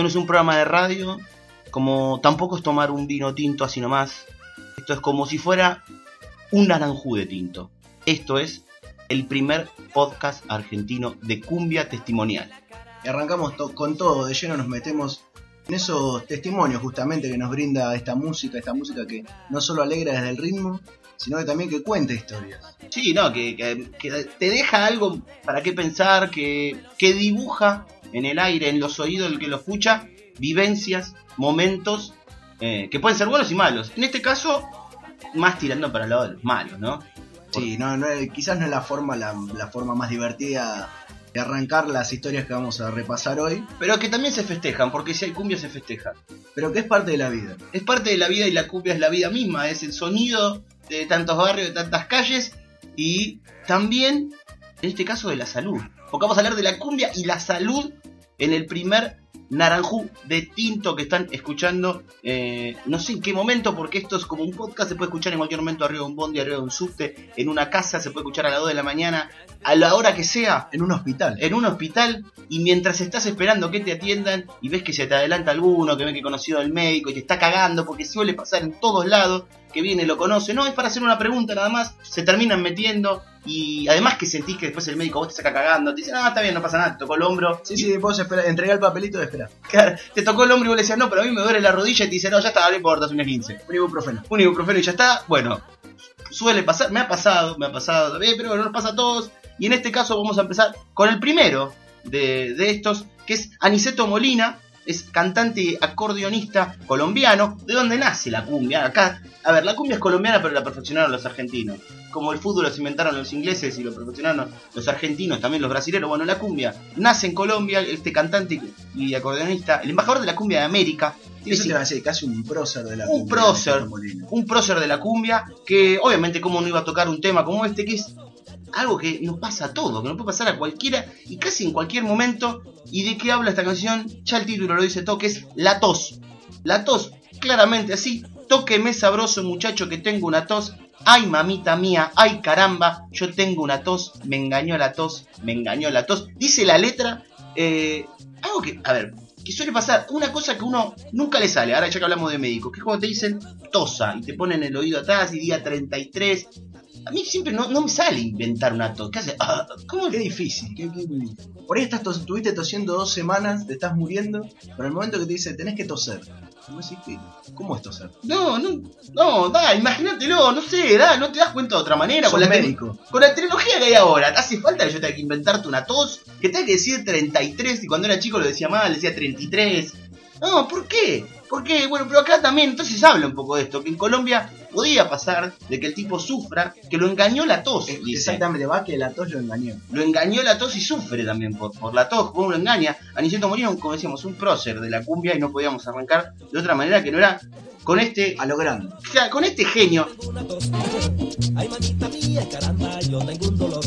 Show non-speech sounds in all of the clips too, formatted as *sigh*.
Esto no es un programa de radio, como tampoco es tomar un vino tinto así nomás. Esto es como si fuera un naranjú de tinto. Esto es el primer podcast argentino de cumbia testimonial. Y arrancamos to- con todo, de lleno nos metemos en esos testimonios justamente que nos brinda esta música, esta música que no solo alegra desde el ritmo, sino que también que cuenta historias. Sí, no, que, que- que te deja algo para qué pensar, que, que dibuja en el aire, en los oídos del que lo escucha, vivencias, momentos eh, que pueden ser buenos y malos. En este caso, más tirando para el lado de los malos, ¿no? Sí, no, no, quizás no es la forma, la, la forma más divertida de arrancar las historias que vamos a repasar hoy, Pero que también se festejan, porque si hay cumbia se festeja. pero que es parte de la vida. Es parte de la vida y la cumbia es la vida misma, es el sonido de tantos barrios, de tantas calles y también, en este caso, de la salud. Porque vamos a hablar de la cumbia y la salud en el primer naranjú de tinto que están escuchando, eh, no sé en qué momento, porque esto es como un podcast, se puede escuchar en cualquier momento arriba de un bondi, arriba de un subte, en una casa, se puede escuchar a las 2 de la mañana, a la hora que sea, En un hospital. en un hospital y mientras estás esperando que te atiendan y ves que se te adelanta alguno, que ven que conocido al médico y te está cagando, porque suele pasar en todos lados, que viene, lo conoce, no, es para hacer una pregunta nada más, se terminan metiendo y además que sentís que después el médico vos te saca cagando, te dice, ah, está bien, no pasa nada, te tocó el hombro, Sí, sí, vos espera, entrega el papelito de espera. *laughs* Claro, te tocó el hombro y vos le decías, no, pero a mí me duele la rodilla y te dice, no, ya está, no importa, es un 15. Un ibuprofeno. Un ibuprofeno y ya está, bueno, suele pasar, me ha pasado, me ha pasado también, pero no nos pasa a todos. Y en este caso vamos a empezar con el primero de, de estos, que es Aniceto Molina, es cantante y acordeonista colombiano. ¿De dónde nace la cumbia? Acá, a ver, la cumbia es colombiana, pero la perfeccionaron los argentinos. Como el fútbol los inventaron los ingleses y lo perfeccionaron los argentinos, también los brasileños. Bueno, la cumbia nace en Colombia, este cantante y acordeonista, el embajador de la cumbia de América. Eso Es te va a decir, casi un prócer de la Un cumbia, prócer. Un prócer de la cumbia que obviamente como no iba a tocar un tema como este que es algo que nos pasa a todos, que nos puede pasar a cualquiera y casi en cualquier momento. ¿Y de qué habla esta canción? Ya el título lo dice todo, que es La tos. La tos, claramente así. Tóqueme sabroso muchacho que tengo una tos. Ay mamita mía, ay caramba, yo tengo una tos. Me engañó la tos, me engañó la tos. Dice la letra, eh, algo que, a ver, que suele pasar, una cosa que uno nunca le sale, ahora ya que hablamos de médicos, que es cuando te dicen tosa y te ponen el oído atrás y día 33. A mí siempre no, no me sale inventar una tos. ¿Qué hace? Ah, ¿Cómo Qué difícil. qué- qué- Por ahí estás tos- estuviste tosiendo dos semanas, te estás muriendo, pero el momento que te dice tenés que toser. ¿qué? ¿Cómo es toser? No, no, no, da, imagínatelo, no sé, da, no te das cuenta de otra manera. Sos Con la, te- médico. con la tecnología que hay ahora, ¿te hace falta que yo tenga que inventarte una tos? Que tenga que decir 33 y cuando era chico lo decía mal, decía 33. No, ¿por qué? ¿Por qué? Bueno, pero acá también, entonces habla un poco de esto, que en Colombia podía pasar de que el tipo sufra, que lo engañó la tos, dice. Exactamente, va que la tos lo engañó. Lo engañó la tos y sufre también por, por la tos, como lo engaña. Aniceto Molino, como decíamos, un prócer de la cumbia y no podíamos arrancar de otra manera que no era con este, A lo grande. o sea, con este genio. una tos. Ay, mamita mía, caramba, yo tengo un dolor.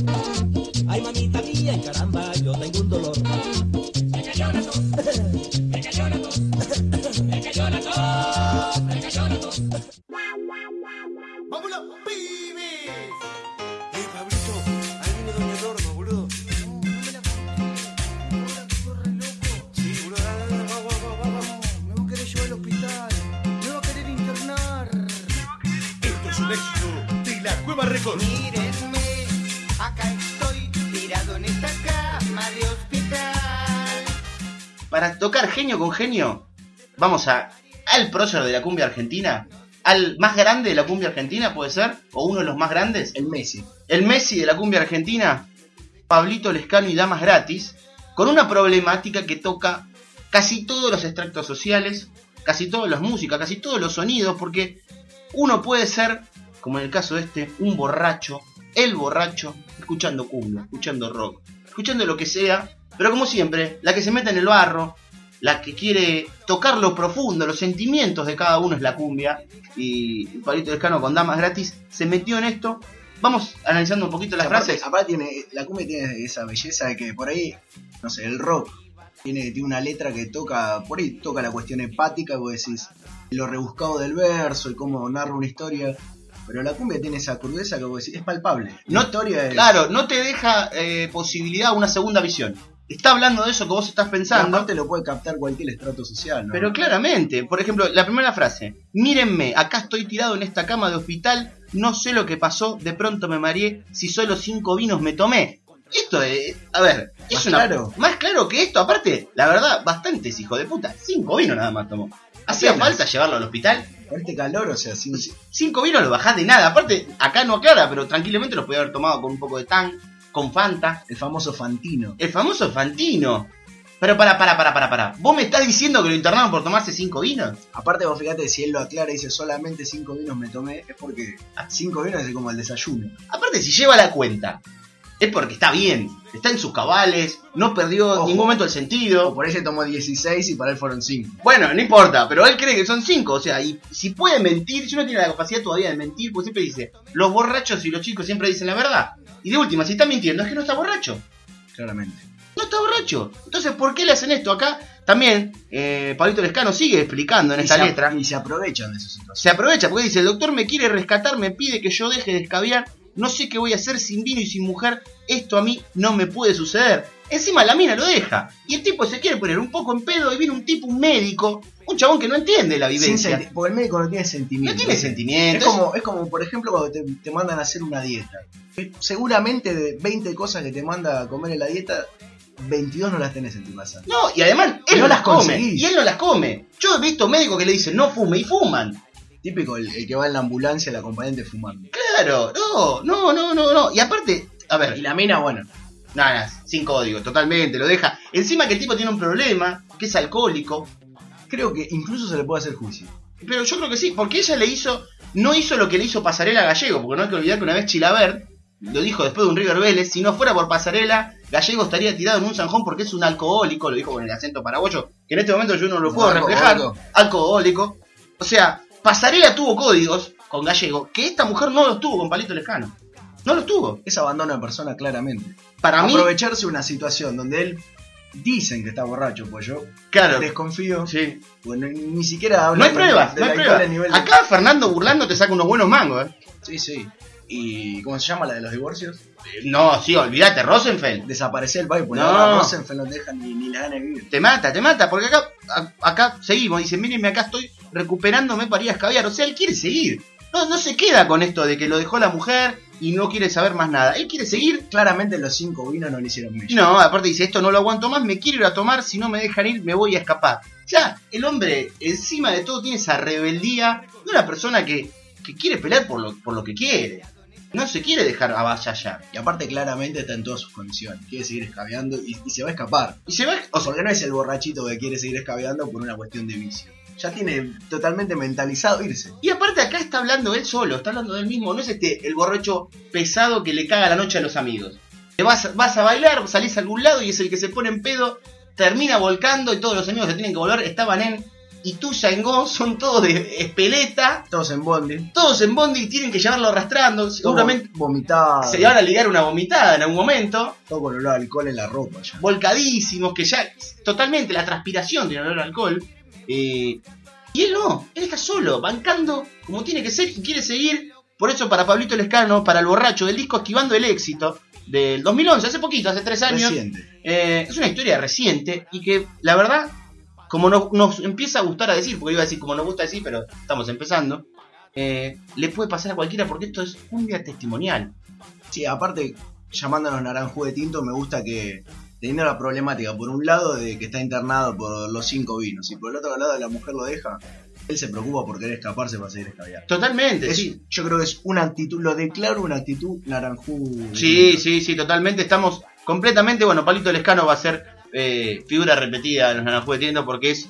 Genio con genio, vamos a al prócer de la cumbia argentina, al más grande de la cumbia argentina, puede ser, o uno de los más grandes, El Messi. el Messi de la cumbia argentina, Pablito Lescano y Damas Gratis, con una problemática que toca casi todos los extractos sociales, casi todas las músicas, casi todos los sonidos, porque uno puede ser, como en el caso de este, un borracho, el borracho, escuchando cumbia, escuchando rock, escuchando lo que sea, pero como siempre, la que se mete en el barro, la que quiere tocar lo profundo, los sentimientos de cada uno es la cumbia, y Pablito Lescano con Damas Gratis se metió en esto. Vamos analizando un poquito las aparte, frases. aparte tiene, la cumbia tiene esa belleza de que por ahí, no sé, el rock tiene, tiene una letra que toca, por ahí toca la cuestión empática, vos decís lo rebuscado del verso y cómo narra una historia. Pero la cumbia tiene esa crudeza que vos decís, es palpable. La No- historia es, Claro, no te deja eh, posibilidad a una segunda visión. Está hablando de eso que vos estás pensando. aparte lo puede captar cualquier estrato social, ¿no? Pero claramente, por ejemplo, la primera frase, mírenme, acá estoy tirado en esta cama de hospital, no sé lo que pasó, de pronto me mareé, si solo cinco vinos me tomé. Esto es, a ver, es Más una- claro. más claro que esto, aparte, la verdad, bastantes hijo de puta, cinco vinos nada más tomó. ¿Hacía falta llevarlo al hospital? Con este calor, o sea, sin... Cinco vinos lo bajás de nada, aparte, acá no aclara, pero tranquilamente los podía haber tomado con un poco de tan, con Fanta, el famoso Fantino. el famoso Fantino. Pero para, para, para, para, para. ¿Vos me estás diciendo que lo internaron por tomarse cinco vinos? Aparte, vos fíjate, si él lo aclara y dice solamente cinco vinos me tomé, es porque cinco vinos es como el desayuno. Aparte, si lleva la cuenta, es porque está bien, está en sus cabales, no perdió en ningún momento el O sentido. por ahí se tomó 16 y para él fueron 5. Bueno, no importa, pero él cree que son cinco, o sea, y si puede mentir, si no tiene la capacidad todavía de mentir, pues siempre dice, los borrachos y los chicos siempre dicen la verdad. Y de última, si está mintiendo, es que no está borracho. Claramente. No está borracho. Entonces, ¿por qué le hacen esto acá? También, eh, Pablito Lescano sigue explicando en Y esta se- letra. Y se aprovechan de esa situación. Se aprovecha porque dice, el doctor me quiere rescatar, me pide que yo deje de escabiar, no sé qué voy a hacer sin vino y sin mujer, esto a mí no me puede suceder. Encima la mina lo deja, y el tipo se quiere poner un poco en pedo y viene un tipo, un médico, un chabón que no entiende la vivencia. porque el médico no tiene sentimiento. No tiene Es sentimientos. como, es como, por ejemplo, cuando te, te mandan a hacer una dieta. Seguramente de 20 cosas que te manda a comer en la dieta, 22 no las tenés en tu casa. No, y además él No no las come, y él no las come. Yo he visto médicos que le dicen no fume y fuman. Típico el, el que va en la ambulancia, el acompañante fumando. Claro, no, no, no, no, no. Y aparte, a ver, Y la mina, bueno, Nada, sin código, totalmente, lo deja. Encima que el tipo tiene un problema, que es alcohólico. creo que incluso se le puede hacer juicio. Pero yo creo que sí, porque ella le hizo, no hizo lo que le hizo Pasarela a Gallego, porque no hay que olvidar que una vez Chilaver lo dijo después de un River Vélez, si no fuera por Pasarela, Gallego estaría tirado en un zanjón porque es un alcohólico, lo dijo con el acento paraguayo, que en este momento yo no lo puedo Alcohólico. reflejar, alcohólico. O sea, Pasarela tuvo códigos con Gallego, que esta mujer no los tuvo con Palito Lescano. No los tuvo. Es abandono de persona claramente. Para mí, Aprovecharse una situación donde él dicen que está borracho, pues yo claro, desconfío. sí. Bueno, ni siquiera habla No hay pruebas, no hay pruebas. de- Acá Fernando burlando te saca unos buenos mangos, ¿eh? Sí, sí. ¿Y cómo se llama la de los divorcios? No, sí, olvídate, Rosenfeld. Desaparecer el país, porque No. Rosenfeld no te deja ni, ni la gana de vivir. Te mata, te mata, porque acá, a- acá seguimos. Dice, mírenme, acá estoy recuperándome para ir a escabiar. O sea, él quiere seguir. No, no se queda con esto de que lo dejó la mujer y no quiere saber más nada. Él quiere seguir. Claramente los cinco vinos no le hicieron mella. No, aparte dice, esto no lo aguanto más, me quiero ir a tomar, si no me dejan ir, me voy a escapar. Sea, el hombre, encima de todo, tiene esa rebeldía de una persona que, que quiere pelear por lo, por lo que quiere. No se quiere dejar avasallar. Y aparte claramente está en todas sus condiciones. Quiere seguir escabeando y, y se va a escapar. Y se va, O sea, porque no es el borrachito que quiere seguir escabeando por una cuestión de vicio. Ya tiene totalmente mentalizado irse. Y aparte acá está hablando él solo, está hablando de él mismo, no es este el borracho pesado que le caga la noche a los amigos. Te vas, vas a bailar, salís a algún lado y es el que se pone en pedo, termina volcando y todos los amigos se tienen que volver, estaban en Ituya, en Go, son todos de espeleta, Todos en bondi. todos en bondi y tienen que llevarlo arrastrando, seguramente vomitado. se van a ligar una vomitada en algún momento, Todo con olor a alcohol en la ropa ya. volcadísimos, que ya totalmente la transpiración tiene olor a alcohol. Eh, y él no, él está solo, bancando como tiene que ser y quiere seguir. Por eso para Pablito Lescano, para el borracho del disco Esquivando el Éxito del 2011, hace poquito, hace tres años. Eh, es una historia reciente y que la verdad, como no- nos empieza a gustar a decir, porque iba a decir como nos gusta decir, pero estamos empezando, eh, le puede pasar a cualquiera porque esto es un día testimonial. Sí, aparte, llamándonos naranjú de tinto, me gusta que teniendo la problemática, por un lado, de que está internado por los cinco vinos, y por el otro lado, la mujer lo deja, él se preocupa por querer escaparse para seguir escabeando. Totalmente, Es- sí. Yo creo que es una actitud, lo declaro una actitud naranjú. de Sí, sí, sí, totalmente. Estamos completamente. Bueno, Palito Lescano va a ser eh, figura repetida en los Naranjú de porque es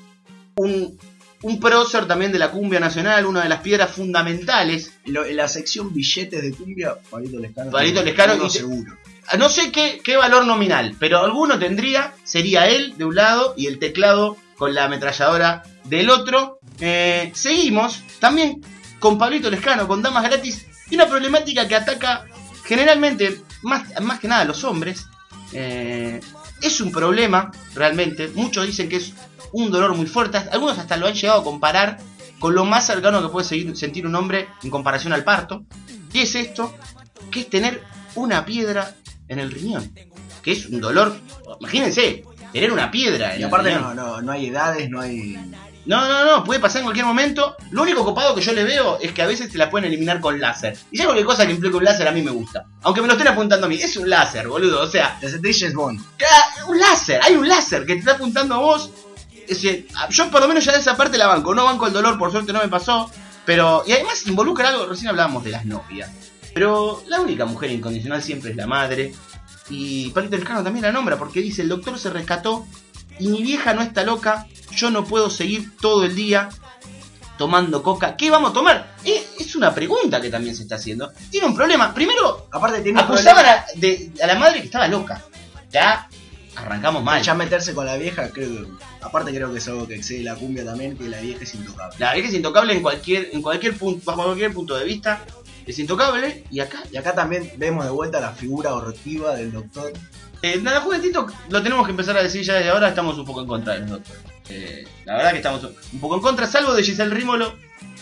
un, un prócer también de la cumbia nacional, una de las piedras fundamentales. Lo- en la sección billetes de cumbia, Palito Lescano. Palito Lescano y seguro. No sé qué, qué valor nominal, pero alguno tendría. Sería él de un lado y el teclado con la ametralladora del otro. Eh, seguimos también con Pablito Lescano, con Damas Gratis. Y una problemática que ataca generalmente, más, más que nada a los hombres. Eh, es un problema, realmente. Muchos dicen que es un dolor muy fuerte. Algunos hasta lo han llegado a comparar con lo más cercano que puede seguir- sentir un hombre en comparación al parto. Y es esto, que es tener una piedra en el riñón. que es un dolor. Imagínense, tener una piedra. en Y el aparte riñón. no, no, no hay edades, no hay... No, no, no, puede pasar en cualquier momento. Lo único copado que yo le veo es que a veces te la pueden eliminar con láser. Y ya cualquier cosa que implique un láser a mí me gusta. Aunque me lo estén apuntando a mí. Es un láser, boludo. O sea, James Bond. Un láser, hay un láser que te está apuntando a vos. Es decir, yo por lo menos ya de esa parte la banco. No banco el dolor, por suerte no me pasó. Pero, y además involucra algo, recién hablábamos de las novias. Pero la única mujer incondicional siempre es la madre. Y Palito Lescano también la nombra porque dice, el doctor se rescató y mi vieja no está loca, yo no puedo seguir todo el día tomando coca. ¿Qué vamos a tomar? Es, es una pregunta que también se está haciendo. Tiene un problema. Primero, Aparte tiene un acusaban a, de- a la madre que estaba loca. Ya arrancamos mal. Ya meterse con la vieja, creo que... Aparte creo que es algo que excede la cumbia también, que la vieja es intocable. La vieja es intocable en cualquier, en cualquier punto, bajo cualquier punto de vista. Es intocable. Y acá, Y acá también vemos de vuelta la figura hortiva del doctor. eh, nada, juguetito, lo tenemos que empezar a decir ya desde ahora. Estamos un poco en contra del doctor. Eh, la verdad que estamos un poco en contra, salvo de Giselle Rímolo.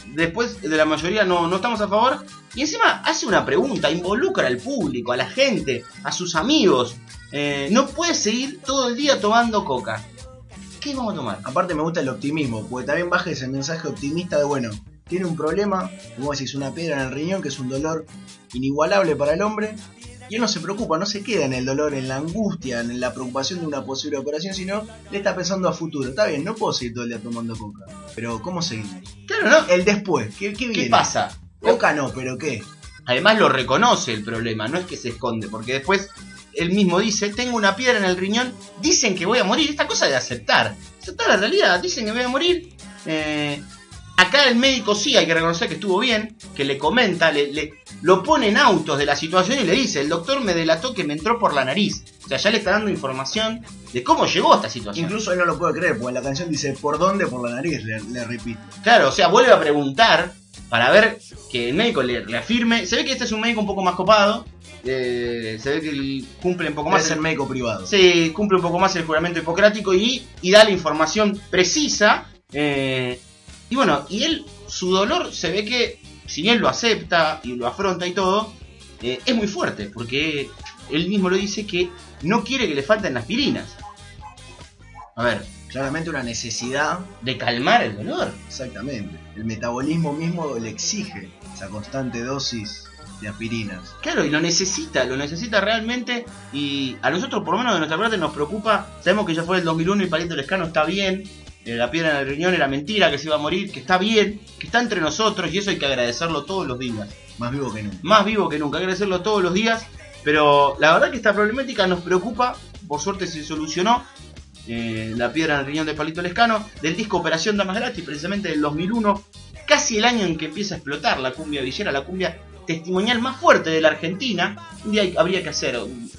Después de la mayoría no, no estamos a favor. Y encima hace una pregunta, involucra al público, a la gente, a sus amigos. Eh, no puede seguir todo el día tomando coca. ¿Qué vamos a tomar? Aparte me gusta el optimismo, porque también baja ese mensaje optimista de, bueno, tiene un problema, como decís, una piedra en el riñón, que es un dolor inigualable para el hombre, y él no se preocupa, no se queda en el dolor, en la angustia, en la preocupación de una posible operación, sino le está pensando a futuro. Está bien, no puedo seguir todo el día tomando coca, pero ¿cómo seguimos? Claro, ¿no? El después, ¿qué, qué pasa? Coca no, pero ¿qué? Además lo reconoce el problema, no es que se esconde, porque después él mismo dice, tengo una piedra en el riñón, dicen que voy a morir, esta cosa de aceptar, aceptar la realidad, dicen que voy a morir. eh, acá el médico sí hay que reconocer que estuvo bien, que le comenta, le, le- lo pone en autos de la situación y le dice, el doctor me delató que me entró por la nariz. O sea, ya le está dando información de cómo llegó a esta situación. Incluso él no lo puede creer, porque la canción dice, ¿por dónde? Por la nariz, le, le repite. Claro, o sea, vuelve a preguntar para ver que el médico le, afirme. Se ve que este es un médico un poco más copado. eh, se ve que él cumple un poco más. ser el- médico privado. se cumple un poco más el juramento hipocrático y, y da la información precisa. eh, y bueno, y él, su dolor se ve que, si bien lo acepta y lo afronta y todo, eh, es muy fuerte, porque él mismo lo dice que no quiere que le falten aspirinas. A ver, Claramente una necesidad de calmar el dolor. Exactamente. El metabolismo mismo le exige esa constante dosis de aspirinas. Claro, y lo necesita, lo necesita realmente. Y a nosotros, por lo menos de nuestra parte, nos preocupa. Sabemos que ya fue el 2001 y Palito Lescano está bien. La piedra en el riñón era mentira, que se iba a morir, que está bien, que está entre nosotros y eso hay que agradecerlo todos los días. Más vivo que nunca. Más vivo que nunca, agradecerlo todos los días. Pero la verdad que esta problemática nos preocupa. Por suerte se solucionó. eh, la piedra en el riñón de Palito Lescano. Del disco Operación Damas Gratis, precisamente del 2001. Casi el año en que empieza a explotar la cumbia villera, la cumbia testimonial más fuerte de la Argentina. Un día habría que hacer un,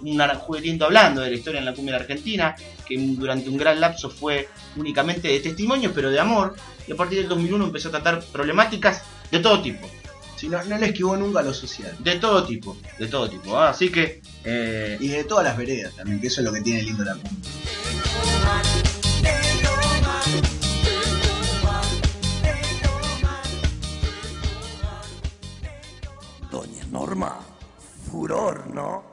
un, hablando de la historia en la cumbia de la Argentina, que durante un gran lapso fue únicamente de testimonios, pero de amor. Y a partir del 2001 empezó a tratar problemáticas de todo tipo. Si no, no le esquivó nunca a lo social. De todo tipo, de todo tipo. ¿ah? Así que, eh, Y de todas las veredas también, que eso es lo que tiene lindo la cumbia. Furor, ¿no?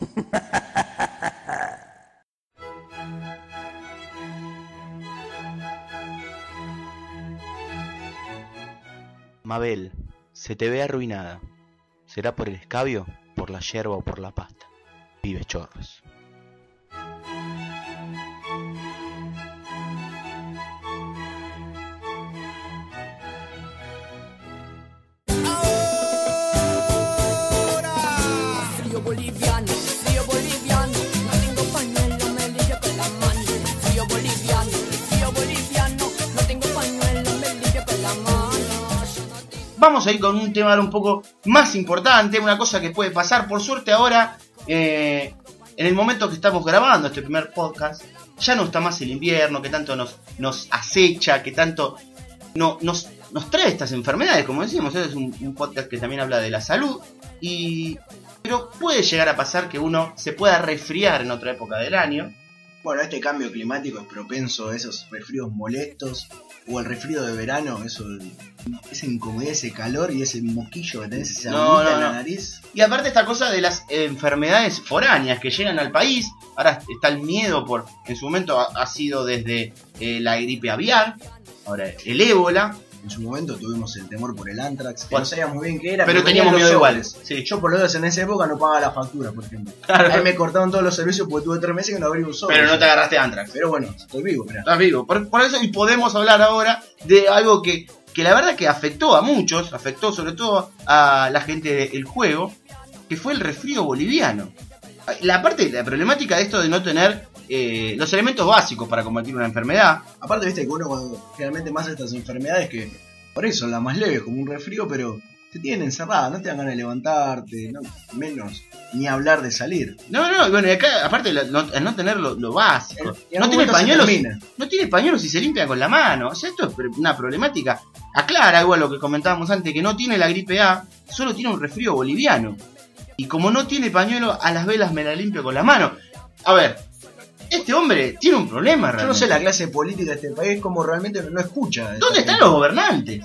*laughs* Mabel, se te ve arruinada. ¿Será por el escabio, por la yerba o por la pasta? Vive chorros. Vamos a ir con un tema un poco más importante, una cosa que puede pasar. Por suerte ahora, eh, en el momento que estamos grabando este primer podcast, ya no está más el invierno, que tanto nos, acecha, que tanto no, nos, trae estas enfermedades, como decíamos, este es un podcast que también habla de la salud. Y, pero puede llegar a pasar que uno se pueda resfriar en otra época del año. Bueno, este cambio climático es propenso a esos resfríos molestos o el resfrío de verano, eso, esa incomodidad, ese calor y ese moquillo que tenés, esa No, en la no. nariz. Y aparte esta cosa de las enfermedades foráneas que llegan al país, ahora está el miedo por, en su momento ha, ha sido desde eh, la gripe aviar, ahora el ébola, En su momento tuvimos el temor por el antrax, que no sabíamos muy bien qué era, pero teníamos miedo igual. sobres. Sí, Yo por lo menos en esa época no pagaba la factura, por ejemplo. Claro. Ahí me cortaron todos los servicios porque tuve tres meses que no abrí un sobre. pero no te agarraste antrax. Pero bueno, estoy vivo, mirá. Estás vivo. Por, por eso y podemos hablar ahora de algo que, que la verdad que afectó a muchos, afectó sobre todo a la gente del juego, que fue el resfrío boliviano. La parte, la problemática de esto de no tener eh, los elementos básicos para combatir una enfermedad, Aparte, viste que uno cuando generalmente más estas enfermedades que por eso son las más leves, como un resfrío, pero te tienen encerrada, no te dan ganas de levantarte, no, menos ni hablar de salir. No, no, bueno, y acá, aparte, lo- no, al no tener lo, lo básico. No tiene pañuelos. No tiene pañuelos y se limpia con la mano. O sea, esto es una problemática. Aclara igual lo que comentábamos antes, que no tiene la gripe A, solo tiene un resfrío boliviano. Y como no tiene pañuelo, a las velas me la limpio con la mano. A ver, este hombre tiene un problema Yo no realmente. sé la clase política de este país como realmente no escucha. ¿Dónde están los gobernantes?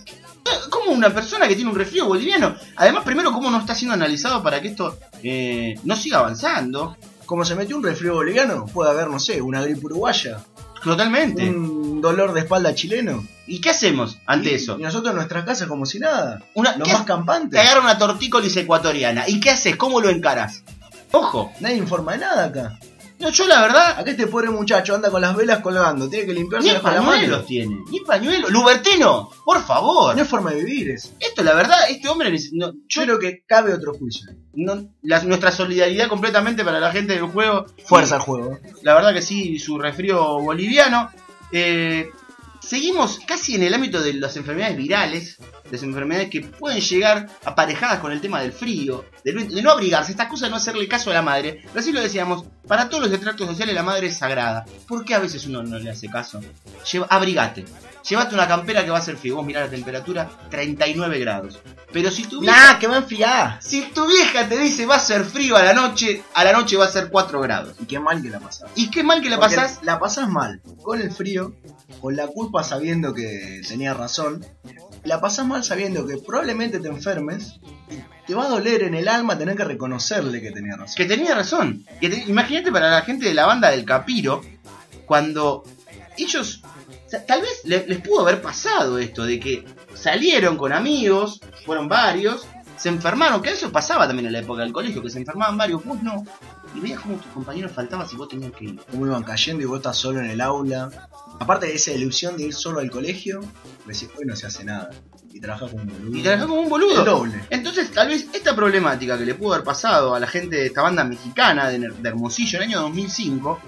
¿Cómo una persona que tiene un resfrío boliviano? Además, primero, ¿cómo no está siendo analizado para que esto eh, no siga avanzando? Como se metió un resfrío boliviano, puede haber, no sé, una gripe uruguaya, Totalmente. un dolor de espalda chileno. ¿Y qué hacemos ante y, eso? Y nosotros en nuestras casas como si nada. Una, ¿qué más haces? campantes. Te agarra una tortícolis ecuatoriana. ¿Y qué haces? ¿Cómo lo encaras? Ojo, Nadie informa de nada acá. No, yo la verdad, Acá este pobre muchacho anda con las velas colgando, tiene que limpiarse ni con la pañuelos tiene, ni pañuelos. Lubertino, por favor. No es forma de vivir eso. Esto, la verdad, este hombre, no, Yo creo que cabe otro juicio. no- la- nuestra solidaridad completamente para la gente del juego. Fuerza al juego. La verdad que sí, su resfrío boliviano. Eh, seguimos casi en el ámbito de las enfermedades virales, las enfermedades que pueden llegar aparejadas con el tema del frío, de no abrigarse, estas cosas de no hacerle caso a la madre. Pero así lo decíamos, para todos los estratos sociales la madre es sagrada. ¿Por qué a veces uno no le hace caso? Lleva, abrigate. Llévate una campera que va a ser frío. Vos mirá la temperatura, 39 grados. Pero si tu vieja, Nah, que va a enfriar. si tu vieja te dice va a ser frío a la noche, a la noche va a ser 4 grados. Y qué mal que la pasás. Y qué mal que la Porque pasás La pasás mal. Con el frío, con la culpa sabiendo que tenía razón. La pasás mal sabiendo que probablemente te enfermes. y Te va a doler en el alma tener que reconocerle que tenía razón. que tenía razón. Te- Imagínate para la gente de la banda del Capiro, cuando ellos, tal vez le- les pudo haber pasado esto, de que salieron con amigos, fueron varios, se enfermaron, que eso pasaba también en la época del colegio, que se enfermaban varios, vos no. Y veías como tus compañeros faltaban si vos tenías que ir. Cómo iban cayendo y vos estás solo en el aula. Aparte de esa ilusión de ir solo al colegio, decís, hoy no se hace nada. Y trabajás como un boludo. Y trabajás como un El boludo. doble. Entonces, tal vez esta problemática que le pudo haber pasado a la gente de esta banda mexicana de, de Hermosillo en el año 2005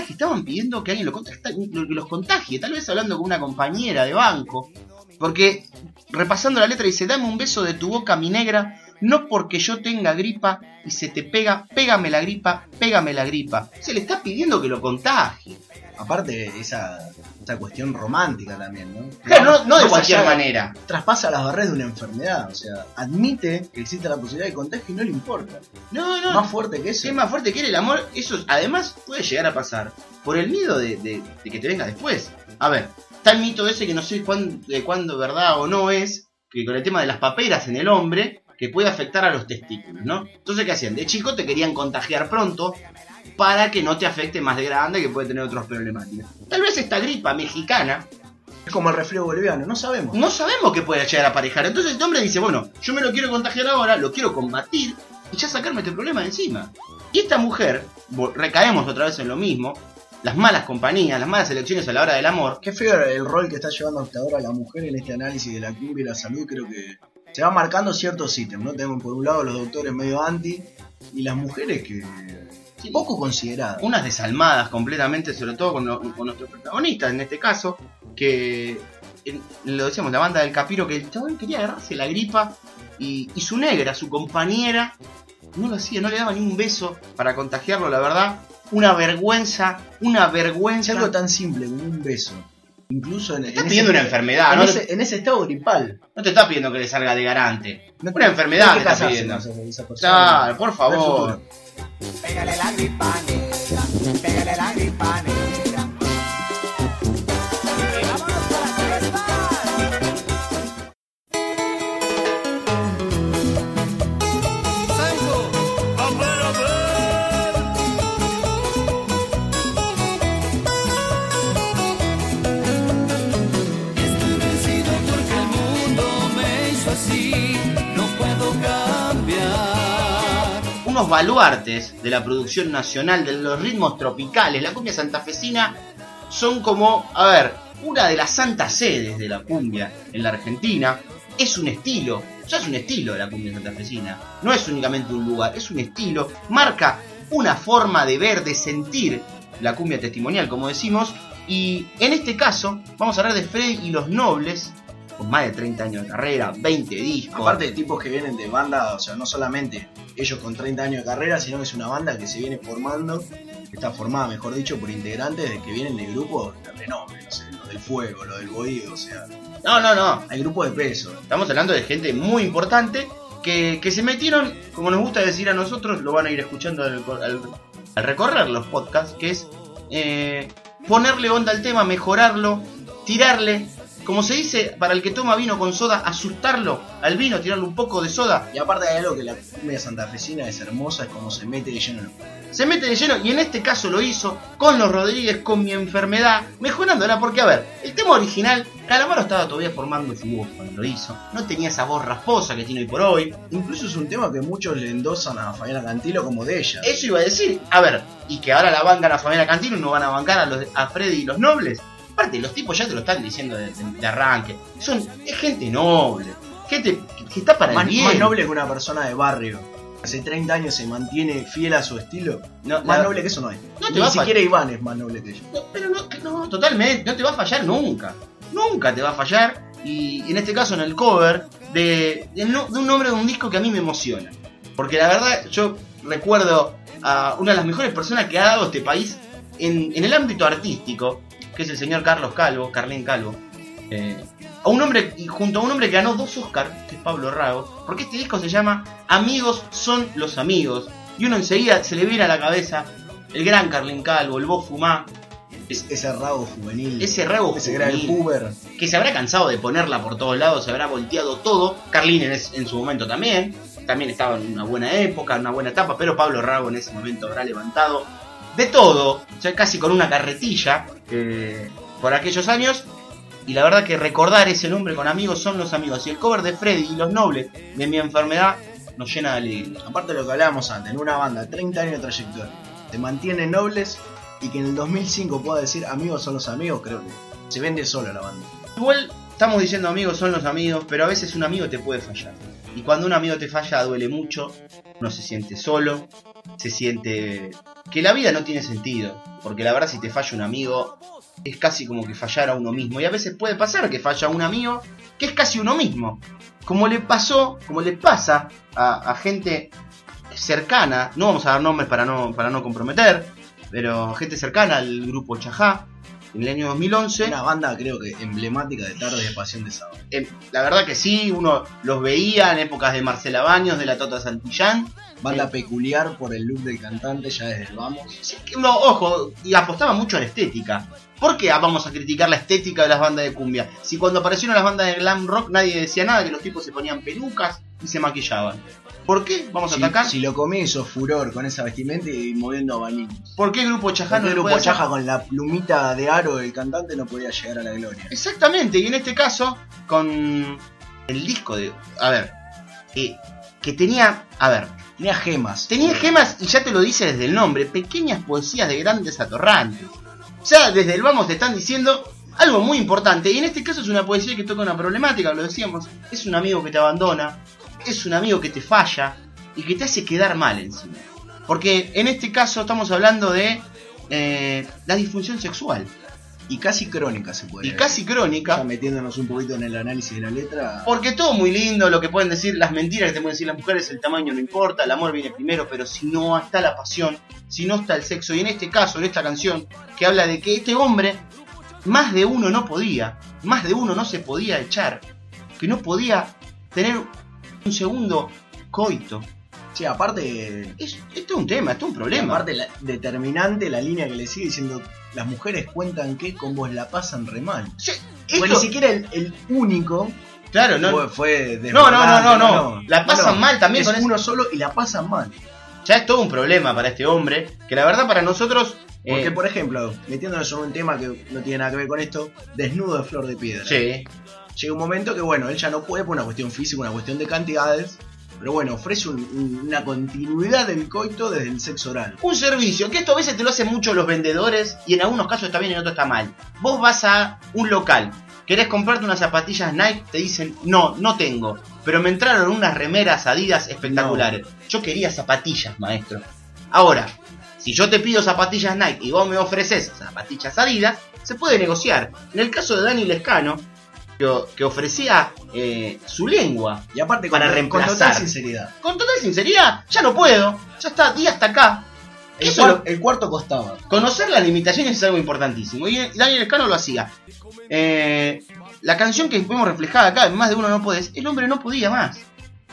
que estaban pidiendo que alguien lo contagie, que los contagie, tal vez hablando con una compañera de banco. Porque repasando la letra dice, dame un beso de tu boca, mi negra, no porque yo tenga gripa y se te pega, pégame la gripa, pégame la gripa. Se le está pidiendo que lo contagie. Aparte, esa, esa cuestión romántica también, ¿no? *laughs* Claro, no, no de cualquier manera. Traspasa las barreras de una enfermedad. O sea, admite que existe la posibilidad de contagio y no le importa. No, no, Más fuerte que eso. Es más fuerte que él, el amor, eso además puede llegar a pasar por el miedo de, de- de que te venga después. A ver, está el mito ese que no sé cuán- de cuándo verdad o no es, que con el tema de las paperas en el hombre, que puede afectar a los testículos, ¿no? Entonces, ¿qué hacían? De chico te querían contagiar pronto para que no te afecte más de grande, que puede tener otros problemáticas. Tal vez esta gripa mexicana, Es como el resfrío boliviano, no sabemos. no sabemos qué puede llegar a aparejar. Entonces este hombre dice, bueno, yo me lo quiero contagiar ahora, lo quiero combatir y ya sacarme este problema de encima. Y esta mujer, recaemos otra vez en lo mismo, las malas compañías, las malas elecciones a la hora del amor, Qué feo el rol que está llevando hasta ahora la mujer en este análisis de la curva y la salud. Creo que se va marcando ciertos ítems, ¿no? Tenemos por un lado los doctores medio anti y las mujeres que poco consideradas. unas desalmadas completamente, sobre todo con, lo- con nuestros protagonistas en este caso, que en- lo decíamos, la banda del Capiro, que el chabón quería agarrarse la gripa y, y su negra, su compañera, no lo hacía, no le daba ni un beso para contagiarlo, la verdad. Una vergüenza, una vergüenza. algo tan simple como un beso. Incluso en, Estás en pidiendo ese, una enfermedad, en, ¿no? ese, en ese estado gripal. No te está pidiendo que le salga de garante. No- Una enfermedad no te está pidiendo. Claro, por favor. futuro. Pégale la gripa negra, pégale la gripa negra. De la producción nacional, de los ritmos tropicales. La cumbia santafesina son como, a ver, una de las santas sedes de la cumbia en la Argentina. Es un estilo, ya es un estilo la cumbia santafesina. No es únicamente un lugar, es un estilo. Marca una forma de ver, de sentir la cumbia testimonial, como decimos. Y en este caso, vamos a hablar de Freddy y los Nobles, con más de 30 años de carrera, 20 discos. Aparte de tipos que vienen de banda, o sea, no solamente ellos con 30 años de carrera, sino que es una banda que se viene formando, está formada, mejor dicho, por integrantes de que vienen de grupos de renombre, no sé, lo del fuego, lo del bohío, o sea, No, no, no. hay grupos de peso. Estamos hablando de gente muy importante que, que se metieron, como nos gusta decir a nosotros, lo van a ir escuchando al, al- al recorrer los podcasts, que es eh, ponerle onda al tema, mejorarlo, tirarle, como se dice para el que toma vino con soda, asustarlo al vino, tirarle un poco de soda. Y aparte hay algo que la cumbia santafesina es hermosa, es como se mete de lleno Se mete de lleno y en este caso lo hizo con los Rodríguez, con mi enfermedad, mejorándola porque, a ver, el tema original, Calamaro estaba todavía formando su voz cuando lo hizo, no tenía esa voz rasposa que tiene hoy por hoy, Incluso es un tema que muchos le endosan a Fabiana Cantilo como de ella. Eso iba a decir, a ver, y que ahora la bancan a Fabiana Cantino y no van a bancar a, los, a Freddy y los nobles. Aparte, los tipos ya te lo están diciendo de, de- de arranque. Son es gente noble, gente que, está para más, el bien. más noble que una persona de barrio. Hace 30 años se mantiene fiel a su estilo. No, Más noble que eso no hay. No te Ni va a siquiera Iván es más noble que. No, pero no, no, totalmente, no te va a fallar nunca. Nunca te va a fallar. Y en este caso en el cover de, de no- de un nombre de un disco que a mí me emociona. Porque la verdad yo recuerdo a una de las mejores personas que ha dado este país en, en el ámbito artístico, que es el señor Carlos Calvo, Carlín Calvo. Eh, a un hombre, junto a un hombre que ganó dos Oscars, que es Pablo Rago, porque este disco se llama Amigos son los amigos. Y uno enseguida se le viene a la cabeza el gran Carlín Calvo, el Bo Fumá, Es- ese rabo juvenil. ese rago ese gran puber. que se habrá cansado de ponerla por todos lados, se habrá volteado todo. Carlín en, es- en su momento también, también estaba en una buena época, en una buena etapa, pero Pablo Rago en ese momento habrá levantado de todo, ya casi con una carretilla por aquellos años. Y la verdad que recordar ese nombre con amigos son los amigos. Y el cover de Freddy y los nobles de mi enfermedad nos llena de alegría. Aparte de lo que hablábamos antes, en una banda, 30 años de trayectoria, se mantienen nobles y que en el 2005 pueda decir amigos son los amigos, creo que se vende sola la banda. Igual estamos diciendo amigos son los amigos, pero a veces un amigo te puede fallar. Y cuando un amigo te falla duele mucho, uno se siente solo, se siente que la vida no tiene sentido. Porque la verdad si te falla un amigo es casi como que fallar a uno mismo. Y a veces puede pasar que falla un amigo que es casi uno mismo. Como le pasó, como le pasa a, a gente cercana, no vamos a dar nombres para no, para no comprometer, pero gente cercana al grupo Chajá, en el año 2011. Una banda creo que emblemática de tarde de pasión de sábado. Eh, la verdad que sí, uno los veía en épocas de Marcela Baños, de la Tota Santillán. Banda Eh, peculiar por el look del cantante ya desde el vamos. sí que uno, ojo, y apostaba mucho a la estética. ¿Por qué vamos a criticar la estética de las bandas de cumbia? Si cuando aparecieron las bandas de glam rock nadie decía nada, que los tipos se ponían pelucas y se maquillaban. ¿Por qué vamos a Si, atacar? si lo comí hizo furor con esa vestimenta y moviendo abanicos. ¿Por qué el grupo Chajá no el grupo puede hacer? Chaja con la plumita de aro del cantante no podía llegar a la gloria. Exactamente, y en este caso, con el disco de. A ver, eh, que tenía. A ver, Tenía gemas. Tenía gemas, y ya te lo dice desde el nombre, pequeñas poesías de grandes atorrantes. O sea, desde el vamos te están diciendo algo muy importante, y en este caso es una poesía que toca una problemática, lo decíamos, es un amigo que te abandona, es un amigo que te falla, y que te hace quedar mal encima. Porque en este caso estamos hablando de eh, la disfunción sexual, Y casi crónica se puede y casi crónica, Ya metiéndonos un poquito en el análisis de la letra. Porque todo muy lindo, lo que pueden decir, las mentiras que te pueden decir las mujeres, el tamaño no importa, el amor viene primero, pero si no está la pasión, si no está el sexo, y en este caso, en esta canción, que habla de que este hombre, más de uno no podía, más de uno no se podía echar, que no podía tener un segundo coito. Sí, aparte. Es, esto es un tema, esto es un problema. Aparte, la- determinante la línea que le sigue diciendo: las mujeres cuentan que con vos la pasan re mal. Sí, esto- ni siquiera el, el único claro, no, fue, fue No, no, no, no, no. La pasan mal también Es con uno solo y la pasan mal. ya es todo un problema para este hombre, que la verdad para nosotros... Porque, eh, por ejemplo, metiéndonos en un tema que no tiene nada que ver con esto, desnudo de flor de piedra. sí, Llega un momento que, bueno, él ya no puede por una cuestión física, una cuestión de cantidades, Pero bueno, ofrece un- un- una continuidad del coito desde el sexo oral. Un servicio, que esto a veces te lo hacen mucho los vendedores y en algunos casos está bien y en otros está mal. Vos vas a un local, querés comprarte unas zapatillas Nike, te dicen, no, no tengo. Pero me entraron unas remeras Adidas espectaculares. Yo quería zapatillas, maestro. Ahora, si yo te pido zapatillas Nike y vos me ofreces zapatillas Adidas, se puede negociar. En el caso de Dani Lescano, que, que ofrecía eh, su lengua Y aparte, Para con, con reemplazar. total sinceridad. con total sinceridad, ya no puedo, ya está, di hasta acá. El, Eso el cuarto costaba. Conocer las limitaciones es algo importantísimo. Y Daniel Escano lo hacía. Eh, la canción que vemos reflejada acá, en más de uno no podés, el hombre no podía más.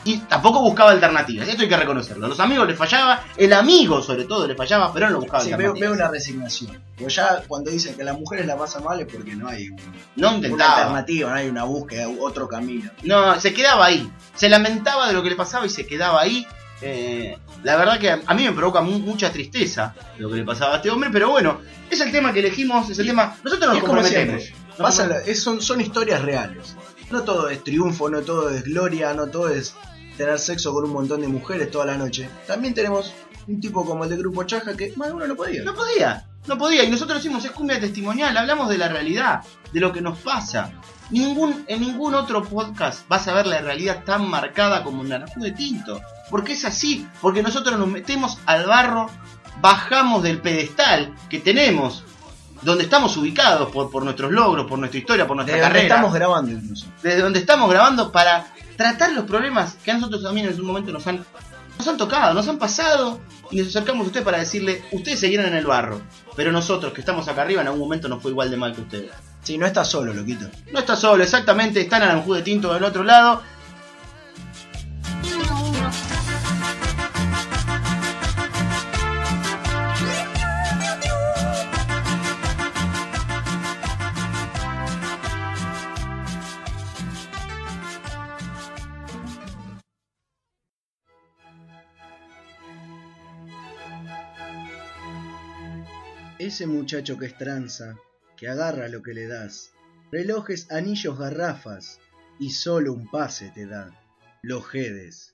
Y tampoco buscaba alternativas, esto hay que reconocerlo. Los amigos le fallaba, el amigo sobre todo le fallaba, pero no buscaba Sí, alternativas. veo una resignación. Porque ya cuando dicen que las mujeres la pasan mal es porque no hay un- No una intentaba. alternativa, no hay una búsqueda, otro camino. No, se quedaba ahí. Se lamentaba de lo que le pasaba y se quedaba ahí. Eh, la verdad que a, a mí me provoca mu- mucha tristeza lo que le pasaba a este hombre, pero bueno, es el tema que elegimos, es el tema. Nosotros nos es como comprometemos. siempre, Nos pasa comprometemos. la- es- son, son historias reales. No todo es triunfo, no todo es gloria, no todo es tener sexo con un montón de mujeres toda la noche. También tenemos un tipo como el de Grupo Chaja que más uno no podía. No podía, no podía. Y nosotros decimos, es cumbia testimonial, hablamos de la realidad, de lo que nos pasa. Ningún, en ningún otro podcast vas a ver la realidad tan marcada como en Naranjú de Tinto. Porque es así, porque nosotros nos metemos al barro, bajamos del pedestal que tenemos, donde estamos ubicados por, por nuestros logros, por nuestra historia, por nuestra Desde donde carrera. estamos grabando incluso. desde donde estamos grabando para tratar los problemas que a nosotros también en algún momento nos han, nos han tocado, nos han pasado y nos acercamos a usted para decirle, ustedes seguirán en el barro, pero nosotros que estamos acá arriba en algún momento nos fue igual de mal que ustedes. Sí, no estás solo, loquito. No está solo, exactamente, está Naranjú de Tinto del otro lado. Ese muchacho que es tranza, que agarra lo que le das. Relojes, anillos, garrafas, y solo un pase te da. Los jedes.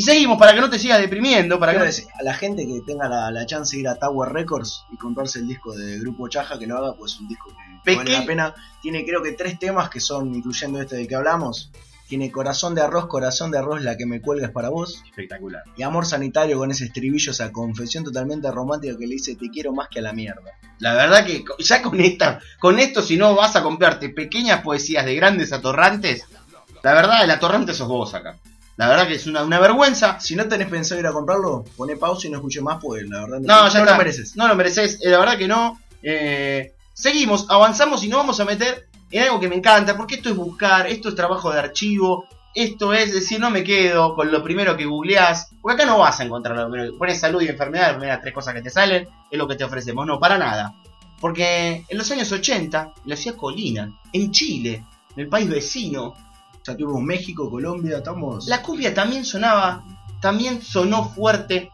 Y seguimos para que no te sigas deprimiendo, para que Quiero no- decir, a la gente que tenga la, la chance de ir a Tower Records y comprarse el disco de Grupo Chaja, que lo haga, pues es un disco que vale la pena. Tiene creo que tres temas que son, incluyendo este del que hablamos. Tiene Corazón de Arroz, Corazón de Arroz, la que me cuelgas para vos. Espectacular. Y Amor Sanitario con ese estribillo, esa confesión totalmente romántica que le dice te quiero más que a la mierda. La verdad que ya con esta, con esto si no vas a comprarte pequeñas poesías de grandes atorrantes, la verdad el atorrante sos vos acá. La verdad que es una, una vergüenza. Si no tenés pensado ir a comprarlo, poné pausa y no escuché más, pues la verdad No, ya no está. lo mereces. No lo mereces, eh, la verdad que no. Eh, seguimos, avanzamos y nos vamos a meter en algo que me encanta, porque esto es buscar, esto es trabajo de archivo, esto es decir, no me quedo con lo primero que googleás, porque acá no vas a encontrar lo primero. Pones salud y enfermedad, las primeras tres cosas que te salen, es lo que te ofrecemos, no, para nada. Porque en los años 80, en la ciudad Colina, en Chile, en el país vecino, Ya tuvimos México, Colombia, estamos. la cumbia también sonaba, también sonó fuerte,